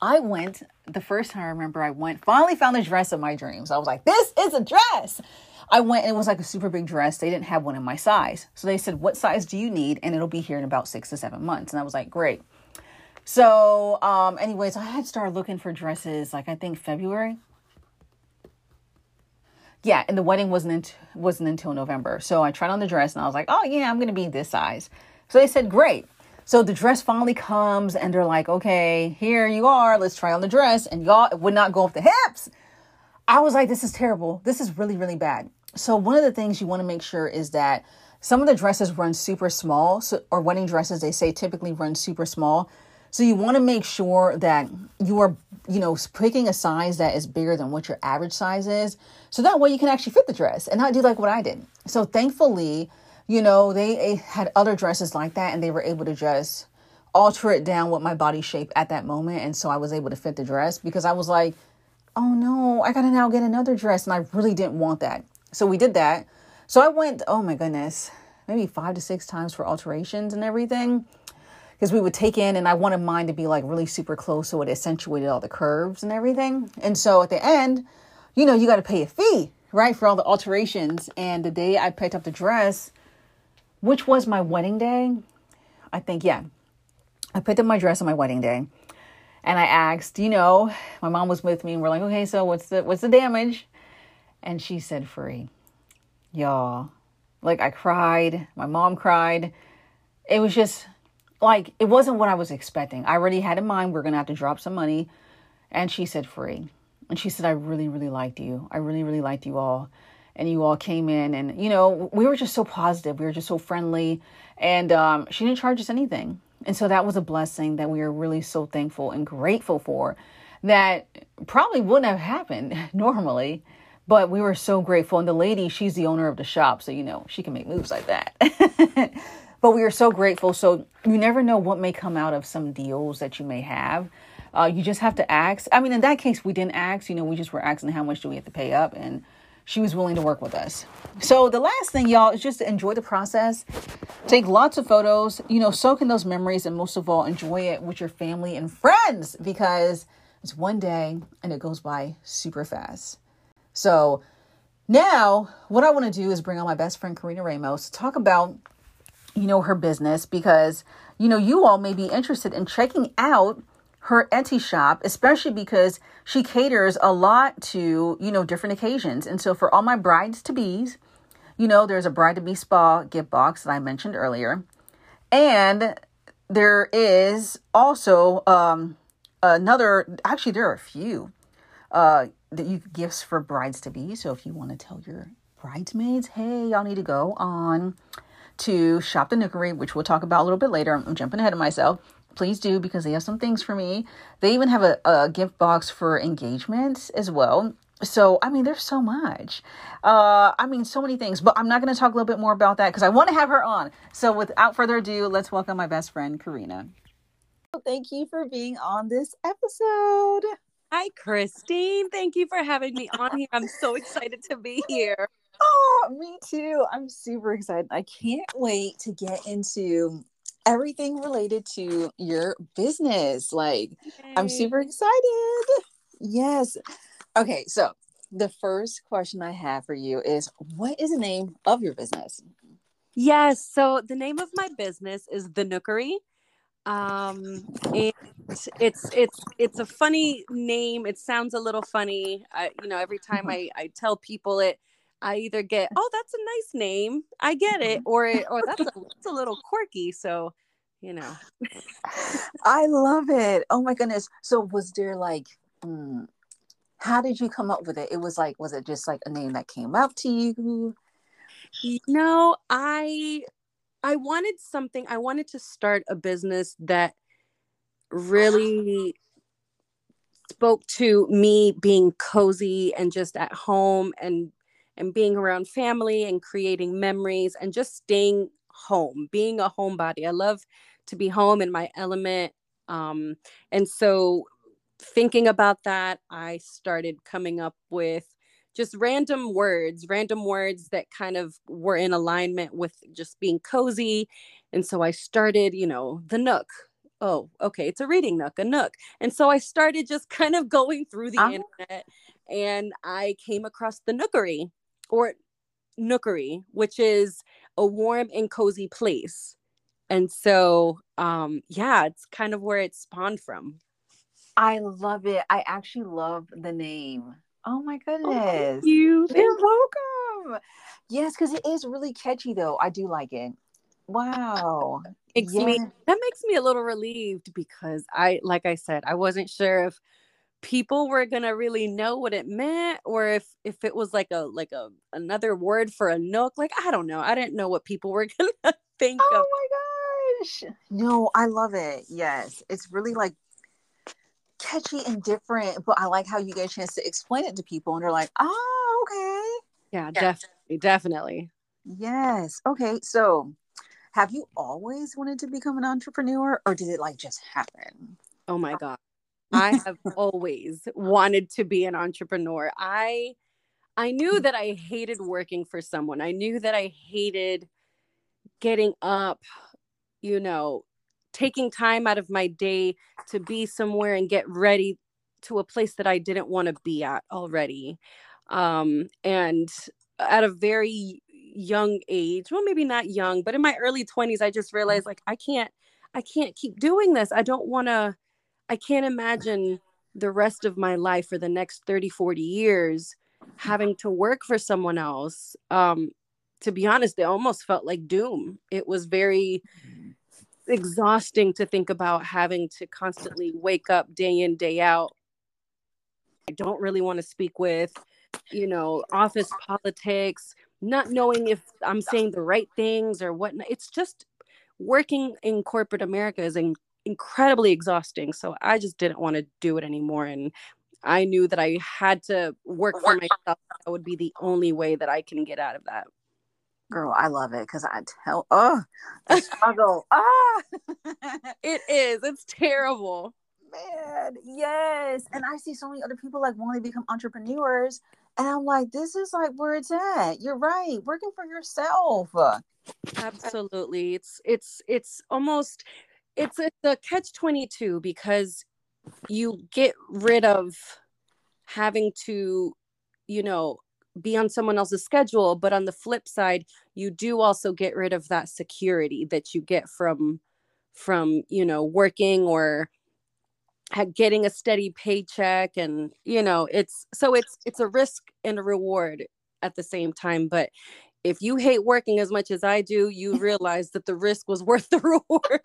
I went the first time I remember I went, finally found the dress of my dreams. I was like, this is a dress. I went and it was like a super big dress. They didn't have one in my size. So they said, What size do you need? And it'll be here in about six to seven months. And I was like, Great. So, um, anyways, I had started looking for dresses like I think February. Yeah, and the wedding wasn't in, wasn't until November. So I tried on the dress and I was like, oh yeah, I'm gonna be this size. So they said, great. So the dress finally comes and they're like, okay, here you are. Let's try on the dress. And y'all, it would not go off the hips. I was like, this is terrible. This is really, really bad. So one of the things you want to make sure is that some of the dresses run super small, so, or wedding dresses they say typically run super small. So you want to make sure that you are, you know, picking a size that is bigger than what your average size is. So that way you can actually fit the dress and not do like what I did. So thankfully, you know, they had other dresses like that and they were able to just alter it down with my body shape at that moment. And so I was able to fit the dress because I was like, oh no, I got to now get another dress. And I really didn't want that. So we did that. So I went, oh my goodness, maybe five to six times for alterations and everything. Because we would take in, and I wanted mine to be like really super close so it accentuated all the curves and everything. And so at the end, you know, you got to pay a fee, right, for all the alterations. And the day I picked up the dress, which was my wedding day, I think, yeah, I picked up my dress on my wedding day. And I asked, you know, my mom was with me, and we're like, okay, so what's the what's the damage? and she said free. Y'all, like I cried, my mom cried. It was just like it wasn't what I was expecting. I already had in mind we're gonna have to drop some money, and she said free. And she said, I really, really liked you. I really, really liked you all. And you all came in, and you know, we were just so positive. We were just so friendly, and um, she didn't charge us anything. And so that was a blessing that we are really so thankful and grateful for. That probably wouldn't have happened normally but we were so grateful. And the lady, she's the owner of the shop. So, you know, she can make moves like that. but we are so grateful. So, you never know what may come out of some deals that you may have. Uh, you just have to ask. I mean, in that case, we didn't ask. You know, we just were asking how much do we have to pay up. And she was willing to work with us. So, the last thing, y'all, is just to enjoy the process. Take lots of photos, you know, soak in those memories. And most of all, enjoy it with your family and friends because it's one day and it goes by super fast. So now what I want to do is bring on my best friend Karina Ramos to talk about, you know, her business because, you know, you all may be interested in checking out her Etsy shop, especially because she caters a lot to, you know, different occasions. And so for all my brides to bees, you know, there's a bride to be spa gift box that I mentioned earlier. And there is also um another actually there are a few uh that you gifts for brides to be. So if you want to tell your bridesmaids, hey, y'all need to go on to Shop the Nookery, which we'll talk about a little bit later. I'm jumping ahead of myself. Please do because they have some things for me. They even have a, a gift box for engagements as well. So, I mean, there's so much. Uh, I mean, so many things, but I'm not going to talk a little bit more about that because I want to have her on. So, without further ado, let's welcome my best friend, Karina. Thank you for being on this episode. Hi, Christine. Thank you for having me on here. I'm so excited to be here. Oh, me too. I'm super excited. I can't wait to get into everything related to your business. Like, Yay. I'm super excited. Yes. Okay, so the first question I have for you is what is the name of your business? Yes, so the name of my business is The Nookery. Um and it's it's it's a funny name. It sounds a little funny. I, you know, every time I I tell people it I either get, oh, that's a nice name, I get it, mm-hmm. or or that's a, that's a little quirky. So, you know, I love it. Oh my goodness! So, was there like, hmm, how did you come up with it? It was like, was it just like a name that came up to you? No, I I wanted something. I wanted to start a business that really spoke to me being cozy and just at home and and being around family and creating memories and just staying home, being a homebody. I love to be home in my element. Um, and so, thinking about that, I started coming up with just random words, random words that kind of were in alignment with just being cozy. And so I started, you know, the nook. Oh, okay, it's a reading nook, a nook. And so I started just kind of going through the uh-huh. internet and I came across the nookery or nookery, which is a warm and cozy place. And so, um, yeah, it's kind of where it spawned from. I love it. I actually love the name. Oh my goodness. Oh, you. You're welcome. Yes, because it is really catchy though. I do like it. Wow. Makes yeah. me that makes me a little relieved because I like I said, I wasn't sure if people were gonna really know what it meant or if if it was like a like a another word for a nook like i don't know i didn't know what people were gonna think oh of. my gosh! No i love it yes it's really like catchy and different but i like how you get a chance to explain it to people and they're like oh okay. Yeah, yeah. definitely definitely. Yes okay so have you always wanted to become an entrepreneur or did it like just happen? Oh my god I have always wanted to be an entrepreneur. I I knew that I hated working for someone. I knew that I hated getting up, you know, taking time out of my day to be somewhere and get ready to a place that I didn't want to be at already. Um, and at a very young age, well, maybe not young, but in my early 20s, I just realized like I can't, I can't keep doing this. I don't want to I can't imagine the rest of my life for the next 30, 40 years having to work for someone else. Um, to be honest, it almost felt like doom. It was very exhausting to think about having to constantly wake up day in, day out. I don't really want to speak with, you know, office politics, not knowing if I'm saying the right things or what. It's just working in corporate America is in, incredibly exhausting. So I just didn't want to do it anymore. And I knew that I had to work for myself. That would be the only way that I can get out of that. Girl, I love it because I tell, oh, the struggle. ah, it is. It's terrible. Man, yes. And I see so many other people like wanting to become entrepreneurs. And I'm like, this is like where it's at. You're right. Working for yourself. Absolutely. It's it's it's almost it's a, a catch 22 because you get rid of having to you know be on someone else's schedule but on the flip side you do also get rid of that security that you get from from you know working or getting a steady paycheck and you know it's so it's it's a risk and a reward at the same time but if you hate working as much as I do, you realize that the risk was worth the reward.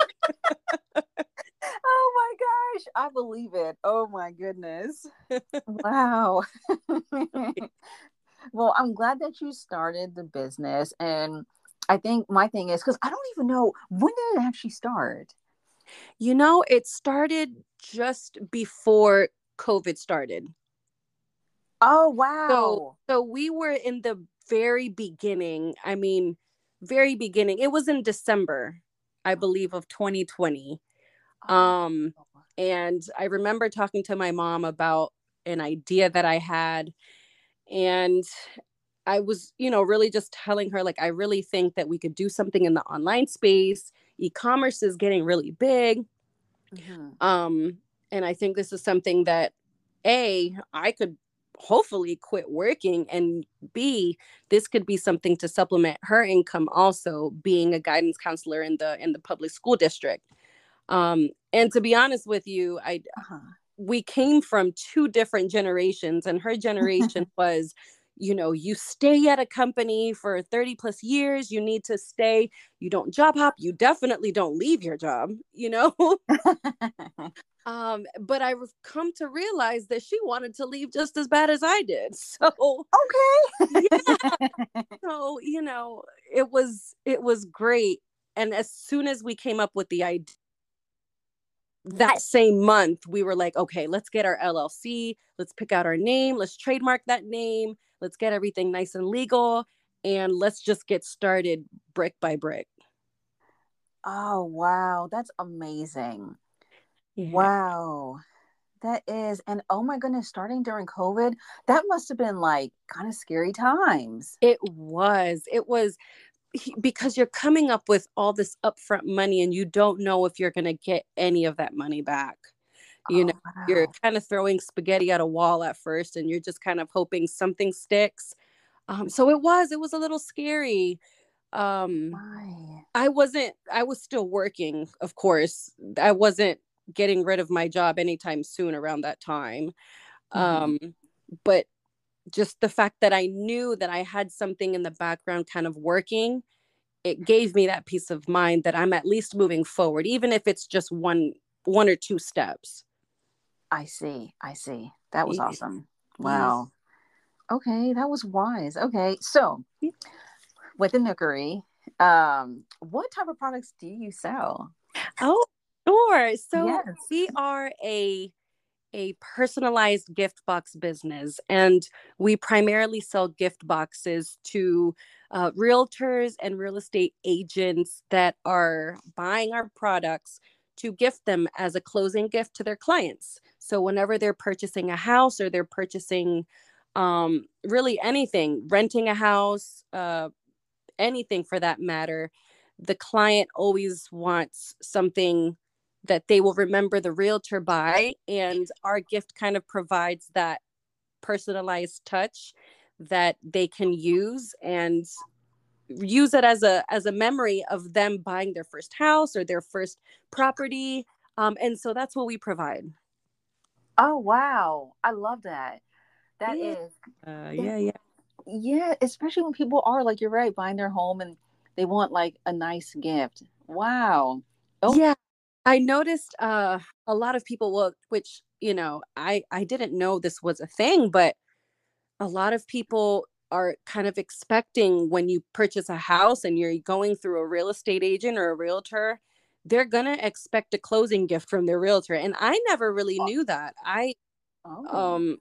oh my gosh, I believe it. Oh my goodness. wow. well, I'm glad that you started the business. And I think my thing is because I don't even know when did it actually start? You know, it started just before COVID started. Oh wow. So so we were in the very beginning. I mean, very beginning. It was in December, I believe, of 2020. Um and I remember talking to my mom about an idea that I had and I was, you know, really just telling her like I really think that we could do something in the online space. E-commerce is getting really big. Mm-hmm. Um and I think this is something that a I could hopefully quit working and b this could be something to supplement her income also being a guidance counselor in the in the public school district um and to be honest with you i uh-huh. we came from two different generations and her generation was you know you stay at a company for 30 plus years you need to stay you don't job hop you definitely don't leave your job you know um but i've come to realize that she wanted to leave just as bad as i did so okay yeah. so you know it was it was great and as soon as we came up with the idea that same month we were like okay let's get our llc let's pick out our name let's trademark that name let's get everything nice and legal and let's just get started brick by brick oh wow that's amazing. Wow. That is and oh my goodness starting during covid that must have been like kind of scary times. It was it was because you're coming up with all this upfront money and you don't know if you're going to get any of that money back. You oh, know wow. you're kind of throwing spaghetti at a wall at first and you're just kind of hoping something sticks. Um, so it was it was a little scary. Um i wasn't i was still working of course. I wasn't getting rid of my job anytime soon around that time mm-hmm. um but just the fact that I knew that I had something in the background kind of working, it gave me that peace of mind that I'm at least moving forward, even if it's just one one or two steps. I see. I see. That was awesome. Wow. Okay, that was wise. Okay, so with the Nookery, um, what type of products do you sell? Oh, sure. So yes. we are a a personalized gift box business, and we primarily sell gift boxes to uh, realtors and real estate agents that are buying our products to gift them as a closing gift to their clients. So, whenever they're purchasing a house or they're purchasing um, really anything, renting a house, uh, anything for that matter, the client always wants something that they will remember the realtor by and our gift kind of provides that personalized touch that they can use and use it as a as a memory of them buying their first house or their first property. Um, and so that's what we provide. Oh wow. I love that. That yeah. is, uh, yeah yeah. Yeah especially when people are like you're right buying their home and they want like a nice gift. Wow. Oh yeah I noticed uh, a lot of people will, which you know, I I didn't know this was a thing, but a lot of people are kind of expecting when you purchase a house and you're going through a real estate agent or a realtor, they're gonna expect a closing gift from their realtor, and I never really knew that. I oh. um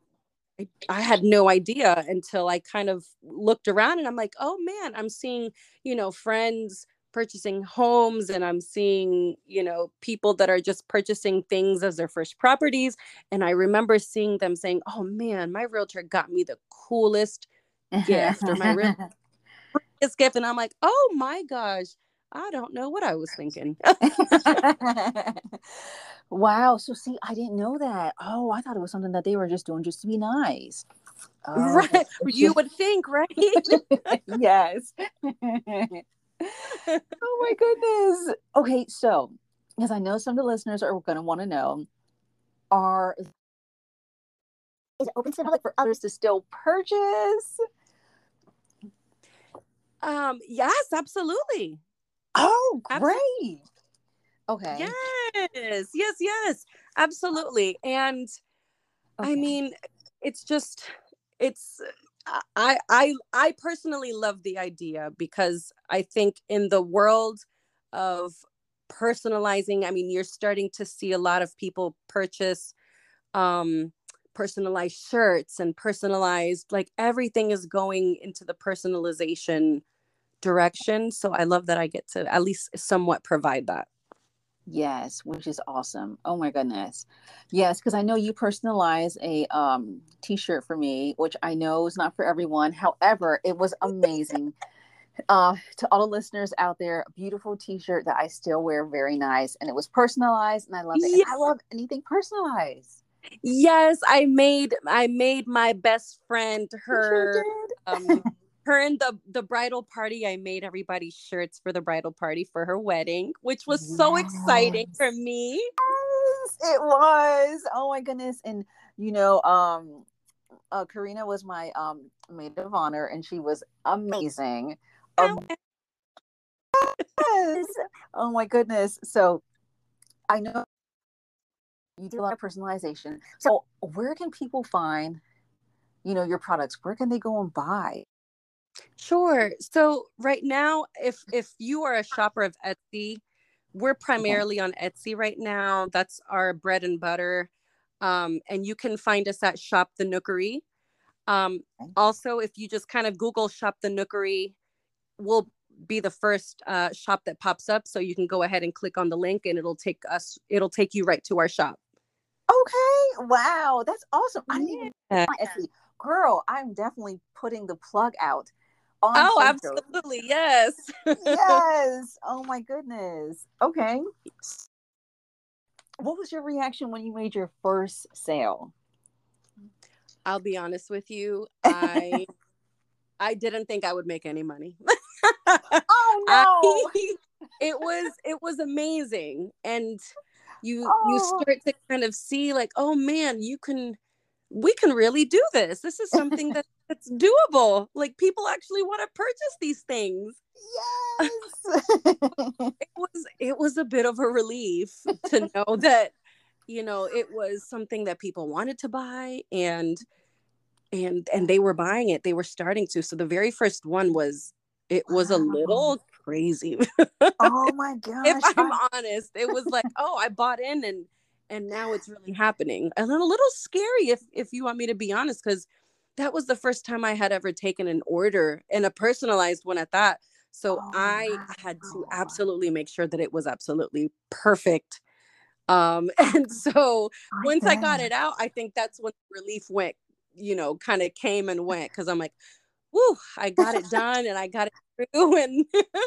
I, I had no idea until I kind of looked around and I'm like, oh man, I'm seeing, you know, friends purchasing homes and I'm seeing, you know, people that are just purchasing things as their first properties. And I remember seeing them saying, Oh man, my realtor got me the coolest gift or my realtor gift. And I'm like, Oh my gosh, I don't know what I was thinking. wow. So see, I didn't know that. Oh, I thought it was something that they were just doing just to be nice. Oh, right. You would think, right? yes oh my goodness. Okay, so because I know some of the listeners are going to want to know, are is it open to the public for others to still purchase? Um. Yes, absolutely. Oh, great. Absolutely. Okay. Yes. Yes. Yes. Absolutely. And okay. I mean, it's just it's I I I personally love the idea because I think in the world of personalizing. I mean, you're starting to see a lot of people purchase um, personalized shirts and personalized, like everything is going into the personalization direction. So I love that I get to at least somewhat provide that. Yes, which is awesome. Oh my goodness. Yes, because I know you personalize a um t-shirt for me, which I know is not for everyone. However, it was amazing. uh to all the listeners out there, beautiful t-shirt that I still wear, very nice. And it was personalized and I love it. I love anything personalized. Yes, I made I made my best friend her um her and the the bridal party i made everybody shirts for the bridal party for her wedding which was yes. so exciting for me. Yes, it was. Oh my goodness. And you know um uh, karina was my um maid of honor and she was amazing. Um, yes. oh my goodness. So i know you do a lot of personalization. So where can people find you know your products? Where can they go and buy Sure. So right now, if if you are a shopper of Etsy, we're primarily on Etsy right now. That's our bread and butter. Um, and you can find us at Shop the Nookery. Um, also, if you just kind of Google Shop the Nookery, we'll be the first uh, shop that pops up. So you can go ahead and click on the link, and it'll take us. It'll take you right to our shop. Okay. Wow, that's awesome. I didn't even Etsy. Girl, I'm definitely putting the plug out oh, social. absolutely. Yes. yes. Oh my goodness. Okay. What was your reaction when you made your first sale? I'll be honest with you. I I didn't think I would make any money. oh no. I, it was it was amazing. And you oh. you start to kind of see like, oh man, you can we can really do this. This is something that that's doable. Like people actually want to purchase these things. Yes. it was it was a bit of a relief to know that you know it was something that people wanted to buy and and and they were buying it. They were starting to. So the very first one was it was wow. a little crazy. oh my gosh. if I'm honest, it was like, oh, I bought in and and now it's really happening. And a little scary if if you want me to be honest cuz that was the first time I had ever taken an order and a personalized one at that. So oh, I wow. had to absolutely make sure that it was absolutely perfect. Um, and so I once bet. I got it out, I think that's when relief went, you know, kind of came and went because I'm like, whoo, I got it done and I got it through and,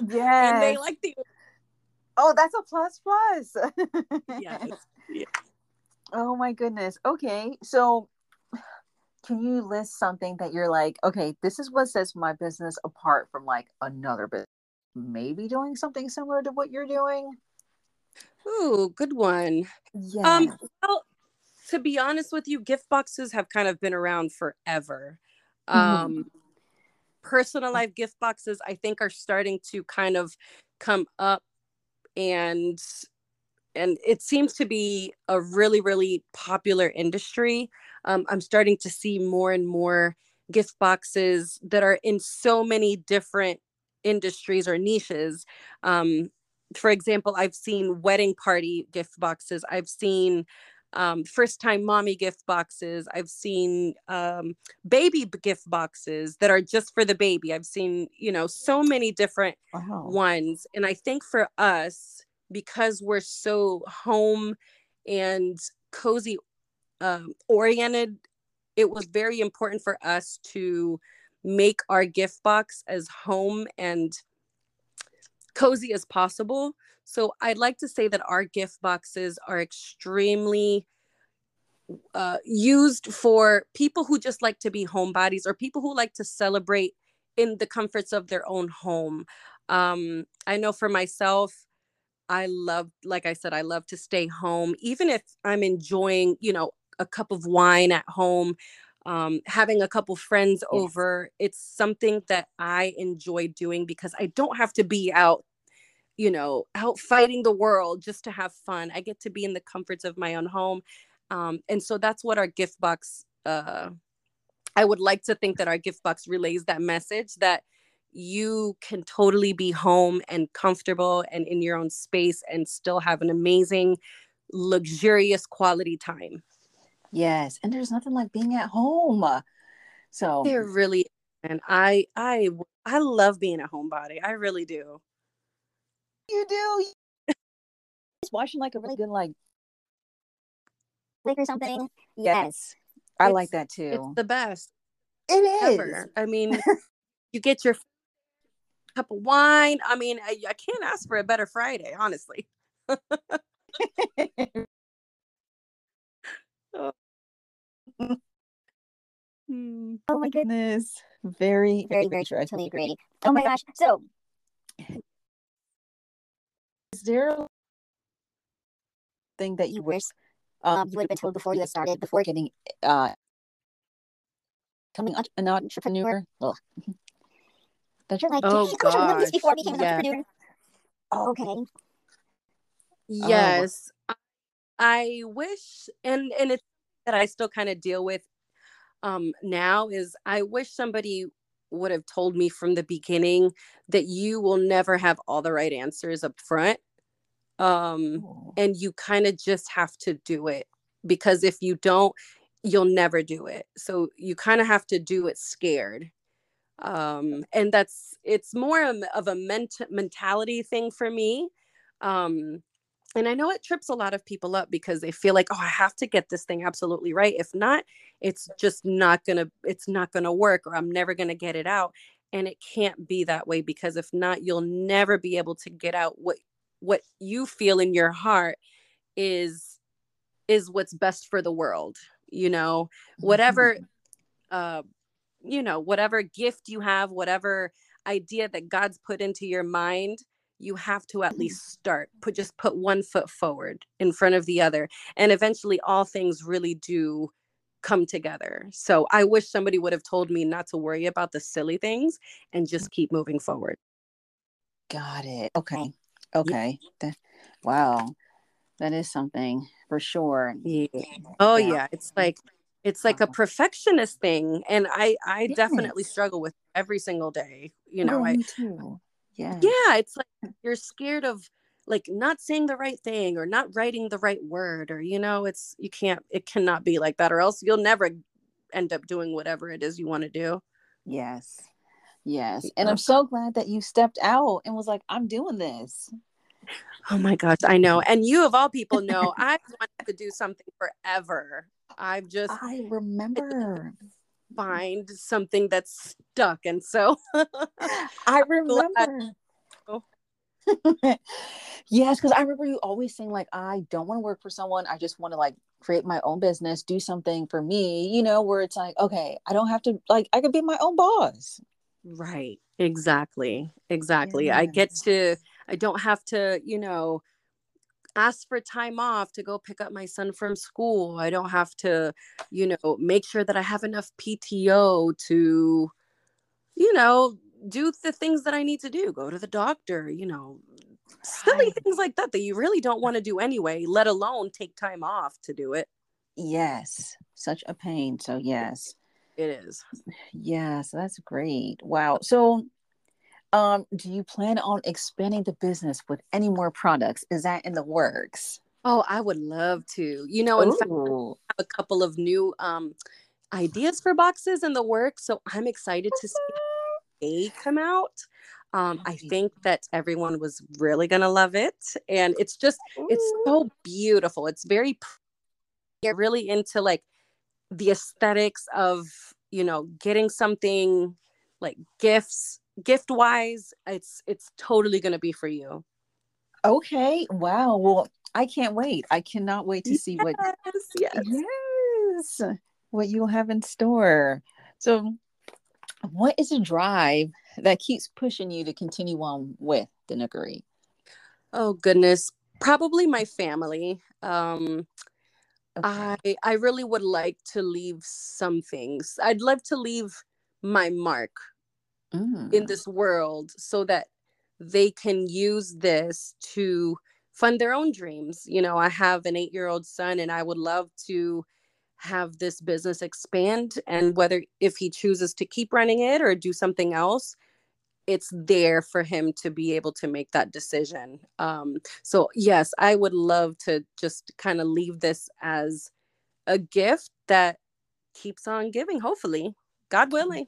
yeah, and they like the Oh, that's a plus plus. yes. yes. Oh my goodness. Okay. So can you list something that you're like, okay, this is what sets my business apart from like another business? Maybe doing something similar to what you're doing? Ooh, good one. Yeah. Um, well, to be honest with you, gift boxes have kind of been around forever. Mm-hmm. Um, personalized gift boxes, I think, are starting to kind of come up and and it seems to be a really really popular industry um, i'm starting to see more and more gift boxes that are in so many different industries or niches. Um, for example i've seen wedding party gift boxes. I've seen um, first time mommy gift boxes. I've seen um, baby gift boxes that are just for the baby. I've seen you know so many different wow. ones. And i think for us because we're so home and cozy um, oriented, it was very important for us to make our gift box as home and cozy as possible. So I'd like to say that our gift boxes are extremely uh, used for people who just like to be homebodies or people who like to celebrate in the comforts of their own home. Um, I know for myself, I love, like I said, I love to stay home, even if I'm enjoying, you know, a cup of wine at home, um, having a couple friends yes. over. It's something that I enjoy doing because I don't have to be out, you know, out fighting the world just to have fun. I get to be in the comforts of my own home. Um, and so that's what our gift box, uh, I would like to think that our gift box relays that message that you can totally be home and comfortable and in your own space and still have an amazing, luxurious quality time. Yes, and there's nothing like being at home. Uh, so there really and I I I love being a homebody. I really do. You do. Just watching like a really good like or something. Yes. I it's, like that too. It's the best. It is. Ever. I mean, you get your cup of wine. I mean, I, I can't ask for a better Friday, honestly. oh. Oh my goodness. Very, very, very true. I totally agree. Oh my gosh. So, is there a thing that you wish um, you would have been told before you had started, before getting uh, becoming an entrepreneur? Oh. That you're like, oh, gosh. before I became an yeah. entrepreneur? Oh, okay. Yes. Oh. I wish, and and it's that I still kind of deal with um, now is I wish somebody would have told me from the beginning that you will never have all the right answers up front. Um, oh. and you kind of just have to do it because if you don't, you'll never do it. So you kind of have to do it scared. Um, and that's it's more of a ment- mentality thing for me. Um, and I know it trips a lot of people up because they feel like, oh, I have to get this thing absolutely right. If not, it's just not gonna, it's not gonna work, or I'm never gonna get it out. And it can't be that way because if not, you'll never be able to get out what what you feel in your heart is is what's best for the world. You know, whatever mm-hmm. uh you know, whatever gift you have, whatever idea that God's put into your mind you have to at mm-hmm. least start put just put one foot forward in front of the other and eventually all things really do come together so i wish somebody would have told me not to worry about the silly things and just mm. keep moving forward got it okay okay yeah. wow that is something for sure yeah. oh yeah. yeah it's like it's like a perfectionist thing and i i yes. definitely struggle with every single day you know oh, i too yeah. Yeah it's like you're scared of like not saying the right thing or not writing the right word or you know it's you can't it cannot be like that or else you'll never end up doing whatever it is you want to do. Yes. Yes. And i'm so glad that you stepped out and was like i'm doing this. Oh my gosh i know. And you of all people know i wanted to do something forever. I've just i remember find something that's stuck. And so I remember. Oh. yes, because I remember you always saying, like, I don't want to work for someone. I just want to like create my own business, do something for me, you know, where it's like, okay, I don't have to like I could be my own boss. Right. Exactly. Exactly. I get to I don't have to, you know, ask for time off to go pick up my son from school. I don't have to, you know, make sure that I have enough PTO to, you know, do the things that I need to do, go to the doctor, you know, silly right. things like that that you really don't want to do anyway, let alone take time off to do it. Yes, such a pain. So, yes, it is. Yes, that's great. Wow. So, um, do you plan on expanding the business with any more products? Is that in the works? Oh, I would love to. You know, in Ooh. fact, I have a couple of new um ideas for boxes in the works, so I'm excited to see they come out. Um, I think that everyone was really gonna love it, and it's just it's so beautiful. It's very you're really into like the aesthetics of you know getting something like gifts gift wise it's it's totally going to be for you. Okay wow well i can't wait. I cannot wait to see yes, what yes yes. What you'll have in store. So what is a drive that keeps pushing you to continue on with the nookery oh goodness. Probably my family. Um okay. i i really would like to leave some things. I'd love to leave my mark mm. in this world so that they can use this to fund their own dreams. You know, I have an eight year old son and I would love to have this business expand. And whether if he chooses to keep running it or do something else, it's there for him to be able to make that decision. Um, so yes, I would love to just kind of leave this as a gift that keeps on giving, hopefully, God willing.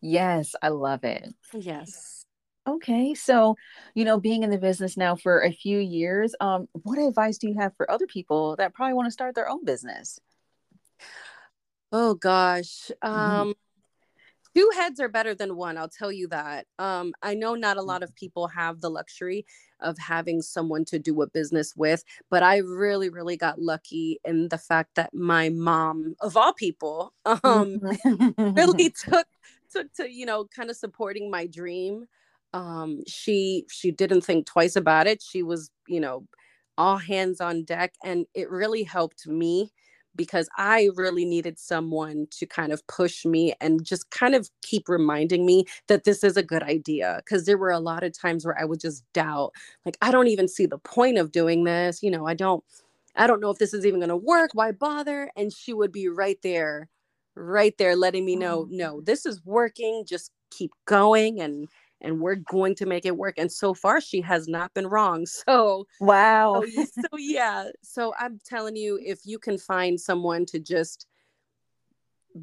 Yes, I love it. Yes. Okay, so you know, being in the business now for a few years, um, what advice do you have for other people that probably want to start their own business? Oh gosh. Mm-hmm. Um, two heads are better than one i'll tell you that um, i know not a lot of people have the luxury of having someone to do a business with but i really really got lucky in the fact that my mom of all people um, really took took to you know kind of supporting my dream um, she she didn't think twice about it she was you know all hands on deck and it really helped me because I really needed someone to kind of push me and just kind of keep reminding me that this is a good idea. Because there were a lot of times where I would just doubt, like, I don't even see the point of doing this. You know, I don't, I don't know if this is even going to work. Why bother? And she would be right there, right there, letting me know, mm. no, this is working. Just keep going and and we're going to make it work. And so far, she has not been wrong. So, wow. So, so, yeah. So, I'm telling you, if you can find someone to just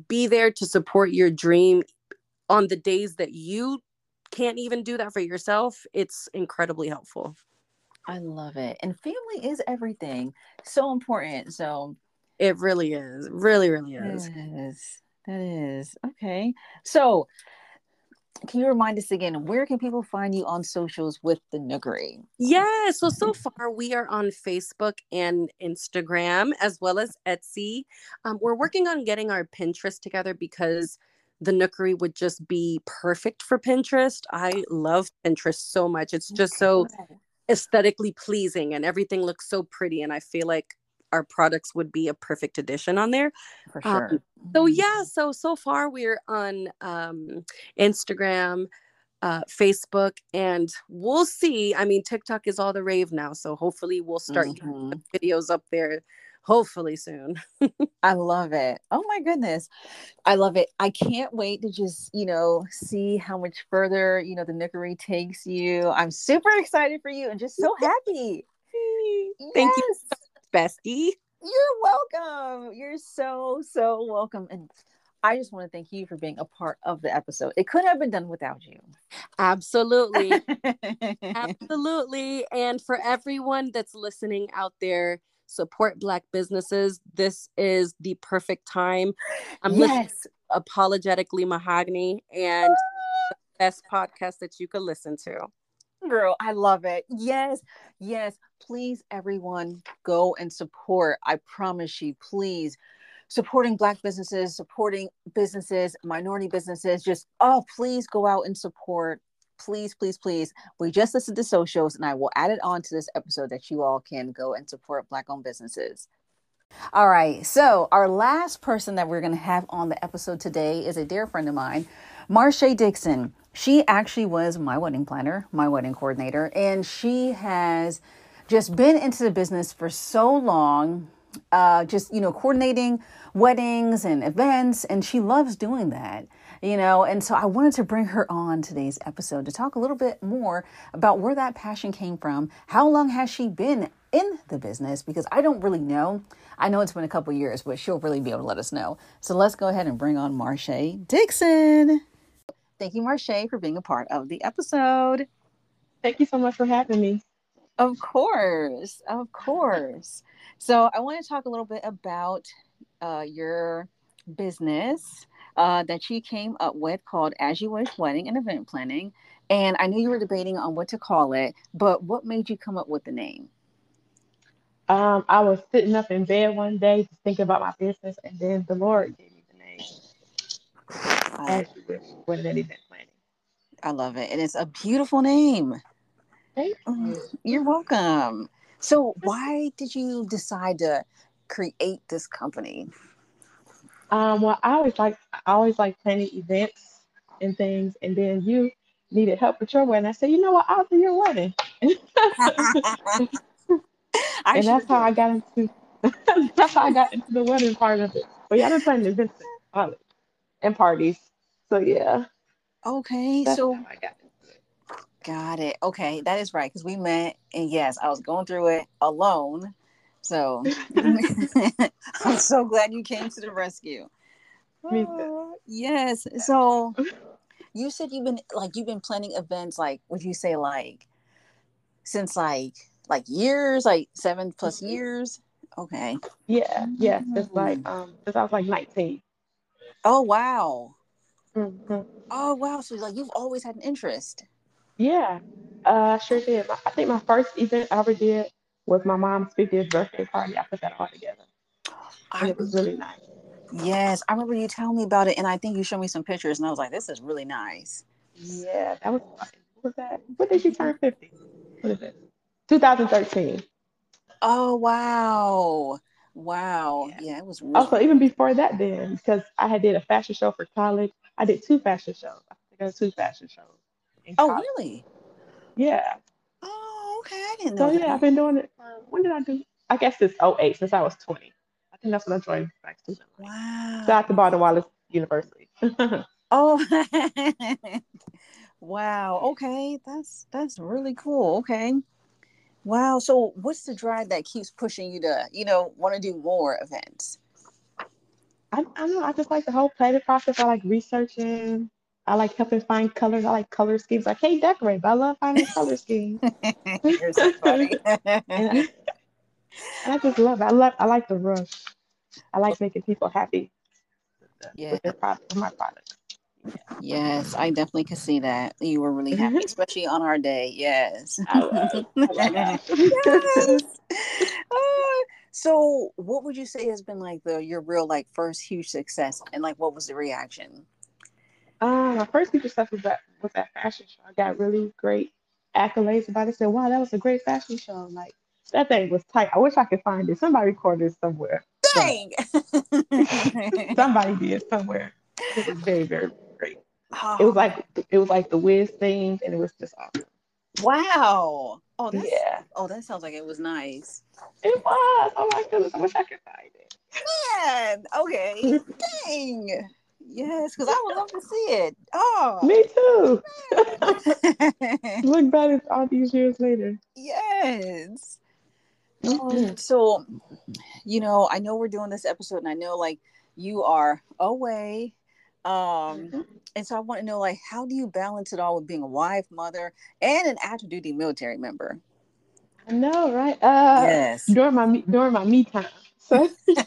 be there to support your dream on the days that you can't even do that for yourself, it's incredibly helpful. I love it. And family is everything. So important. So, it really is. Really, really is. That is. That is. Okay. So, can you remind us again where can people find you on socials with the nookery yeah so so far we are on facebook and instagram as well as etsy um, we're working on getting our pinterest together because the nookery would just be perfect for pinterest i love pinterest so much it's just so aesthetically pleasing and everything looks so pretty and i feel like our products would be a perfect addition on there. For um, sure. Um, so yeah, so so far we're on um, Instagram, uh, Facebook, and we'll see. I mean, TikTok is all the rave now, so hopefully we'll start mm-hmm. videos up there. Hopefully soon. I love it. Oh my goodness. I love it. I can't wait to just, you know, see how much further, you know, the Nookery takes you. I'm super excited for you and just so happy. Thank yes. you bestie. You're welcome. You're so, so welcome. And I just want to thank you for being a part of the episode. It couldn't have been done without you. Absolutely. Absolutely. And for everyone that's listening out there, support Black businesses. This is the perfect time. I'm yes. Apologetically Mahogany and the best podcast that you could listen to. I love it. Yes, yes. Please, everyone, go and support. I promise you, please. Supporting Black businesses, supporting businesses, minority businesses, just, oh, please go out and support. Please, please, please. We just listened to socials, and I will add it on to this episode that you all can go and support Black owned businesses. All right, so our last person that we're going to have on the episode today is a dear friend of mine, Marsha Dixon. She actually was my wedding planner, my wedding coordinator, and she has just been into the business for so long, uh, just, you know, coordinating weddings and events, and she loves doing that, you know. And so I wanted to bring her on today's episode to talk a little bit more about where that passion came from. How long has she been in the business? Because I don't really know. I know it's been a couple years, but she'll really be able to let us know. So let's go ahead and bring on Marsha Dixon. Thank you, Marsha, for being a part of the episode. Thank you so much for having me. Of course, of course. So, I want to talk a little bit about uh, your business uh, that you came up with called As You Wish Wedding and Event Planning. And I knew you were debating on what to call it, but what made you come up with the name? Um, I was sitting up in bed one day thinking about my business, and then the Lord gave me the name. As You Wish Wedding and Event Planning. I love it. And it's a beautiful name. Thank mm, you. You're welcome. So, why did you decide to create this company? Um, well, I always like I always like planning events and things, and then you needed help with your wedding. I said, you know what, I'll do your wedding. and that's how I got into that's how I got into the wedding part of it. But yeah, I've been planning events and parties. So yeah. Okay, That's so I got it. got it. Okay, that is right because we met, and yes, I was going through it alone. So I'm so glad you came to the rescue. Oh, yes. So you said you've been like you've been planning events like would you say like since like like years like seven plus Mhm. years okay Yeah, yes, it's like Mm. um since I was like 19. oh wow Mhm. oh wow so like you've always had an interest Yeah, uh, I sure did. I think my first event I ever did was my mom's 50th birthday party. I put that all together, and I, it was really nice. yes i remember you telling me about it and i think you showed me some pictures and i was like this is really nice Yeah, that was. What was that? What did you turn 50? What is it? 2013. oh wow wow Yeah. yeah it was really Also, even before that, then because I had did a fashion show for college, I did two fashion shows. I think I did two fashion shows oh college. really Yeah. oh okay i didn't know. So know yeah, I've been doing it for when did I do? I guess it's 08 since I was 20. I think that's when I joined Black Student Life. Shout wow out to Baldwin Wallace University. Oh, wow. Okay, that's that's really cool. Okay. Wow. So, what's the drive that keeps pushing you to, you know, want to do more events? I, I don't know. I just like the whole planning process. I like researching. I like helping find colors. I like color schemes. I can't decorate, but I love finding color schemes. You're so funny. and, I, and I just love it. I love. I like the rush. I like making people happy Yeah. with their product, with my product. yes, I definitely could see that. You were really happy, especially on our day. Yes. I love. I love yes. that. So, what would you say has been like the your real like first huge success, and like what was the reaction? Um, my first feature stuff was that was that fashion show. I got really great accolades about it. Said, "Wow, that was a great fashion show." Like that thing was tight. I wish I could find it. Somebody recorded it somewhere. Dang. somebody did somewhere. It was very, very great. Oh, It was like it was like the Wiz themes, and it was just awesome. wow. Oh, that's Yeah, oh, that sounds like it was nice. it was. Oh my goodness, I wish I could find it. Man, okay. Dang. Yes, because I would love to see it. Oh. Me too. Look back at all these years later. yes. Um, so, you know, I know we're doing this episode, and I know like you are away. Um, Mhm. and so I want to know like how do you balance it all with being a wife, mother, and an active duty military member? I know, right? Uh, yes. during my me- during my me time. So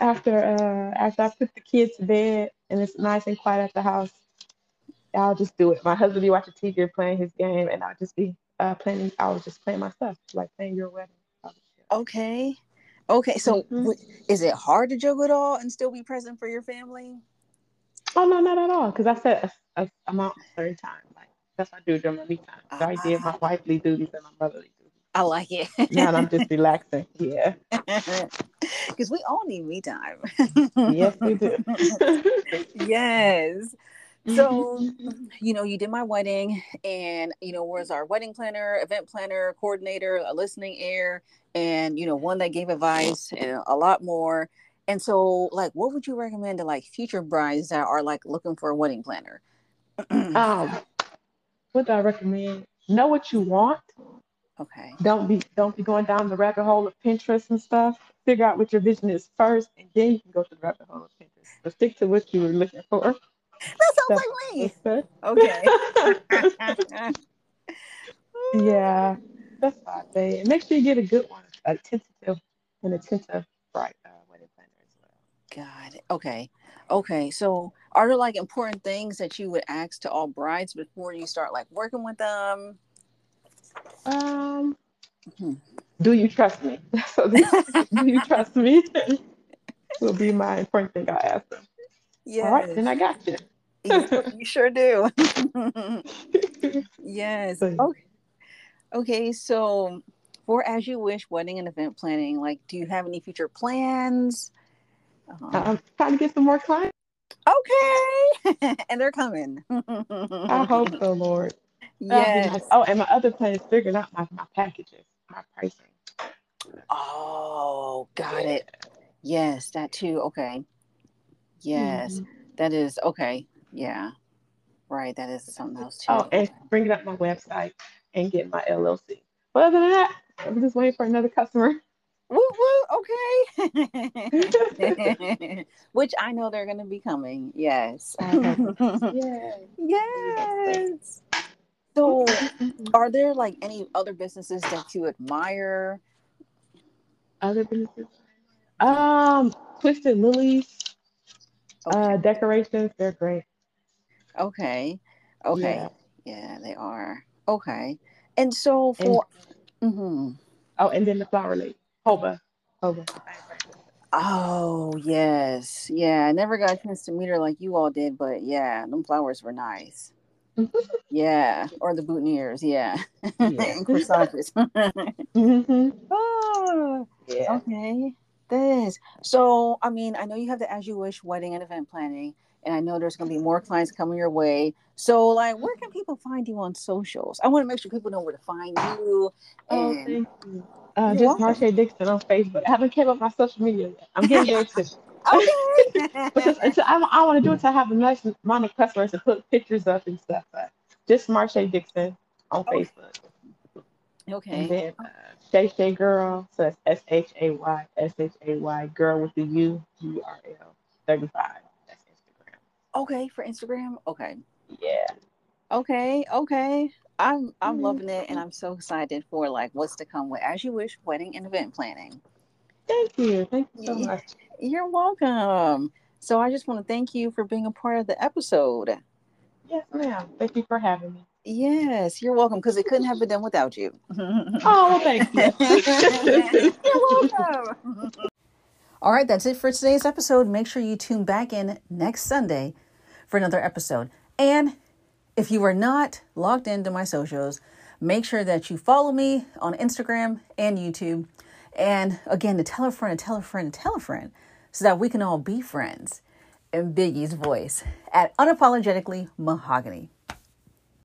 after uh after I put the kids to bed and it's nice and quiet at the house, I'll just do it. My husband be watching TV or playing his game, and I'll just be uh planning. I was just playing my stuff, like playing your wedding. I'll just do it. okay. Okay. So, Mhm. w- is it hard to juggle it all and still be present for your family? Oh no, not at all. Because I a amount a certain time. Like that's what I do during my me time. So I did my wifely duties and my motherly duties. I like it. Now I'm just relaxing. Yeah. because we all need me time. Yes, we do. yes. So, you know, you did my wedding, and you know, was our wedding planner, event planner, coordinator, a listening ear, and you know, one that gave advice, and a lot more. And so, like, what would you recommend to like future brides that are like looking for a wedding planner? um, what do I recommend? Know what you want. okay. Don't be don't be going down the rabbit hole of Pinterest and stuff. Figure out what your vision is first, and then you can go to the rabbit hole of Pinterest. But stick to what you were looking for. That sounds That's- like me. Okay. yeah, that's what I say. Make sure you get a good one, a tentative, an attentive right uh, wedding planner as well. It. Okay. Okay. So are there like important things that you would ask to all brides before you start like working with them? Um, Hmm. do you trust me? so do you trust me? Will be my important thing I ask them. Yeah. All right, then I got you. you, sure do. yes. Okay. Okay. So for As You Wish wedding and event planning, like, do you have any future plans? Um, I'm trying to get some more clients. okay. and they're coming. I hope so, Lord. Yes. nice. Oh, and my other plan is figuring out my, my packages, my pricing. Oh, got it. Yes, that too. Okay. Yes, Mhm. that is okay. Yeah. Right. That is something else too. Oh, and bringing up my website and getting my LLC. But other than that, I'm just waiting for another customer. Woo woo. Okay. Which I know they're going to be coming. Yes. yeah. Yes. So, are there like any other businesses that you admire? Other businesses? Um, Twisted Lilies, Okay. uh, decorations. They're great. Okay. Okay. Yeah. Yeah, they are. Okay. And so for hmm Oh, and then the flower lady, Hoba. Hoba. Oh, yes. Yeah, I never got a chance to meet her like you all did, but yeah, them flowers were nice. Yeah, or the boutonnieres, yeah. and corsages. hmm oh, Yeah. okay. This. So, I mean, I know you have the As You Wish wedding and event planning, and I know there's going to be more clients coming your way. So, like, where can people find you on socials? I want to make sure people know where to find you. Oh, And thank you. Uh, just welcome. Marsha Dixon on Facebook. I haven't kept up my social media yet. I'm getting there too. okay. because until I, I want to do it to have a nice amount of customers to put pictures up and stuff. But just Marsha Dixon on Okay. Facebook. okay. And then uh, Shay Shay Girl, so that's S H A Y S H A Y Girl with the U G R L 35. That's Instagram. Okay, for Instagram. Okay. Yeah. Okay. Okay. I'm I'm Mhm. loving it and I'm so excited for like what's to come with As You Wish wedding and event planning. Thank you. Thank you so much. You're welcome. So I just want to thank you for being a part of the episode. Yes, ma'am. Thank you for having me. Yes, you're welcome because it couldn't have been done without you. Oh, well, thank you. You're welcome. All right, that's it for today's episode. Make sure you tune back in next Sunday for another episode. And if you are not logged into my socials, make sure that you follow me on Instagram and YouTube. And again, to tell a friend, to tell a friend, to tell a friend, so that we can all be friends in Biggie's voice at Unapologetically Mahogany.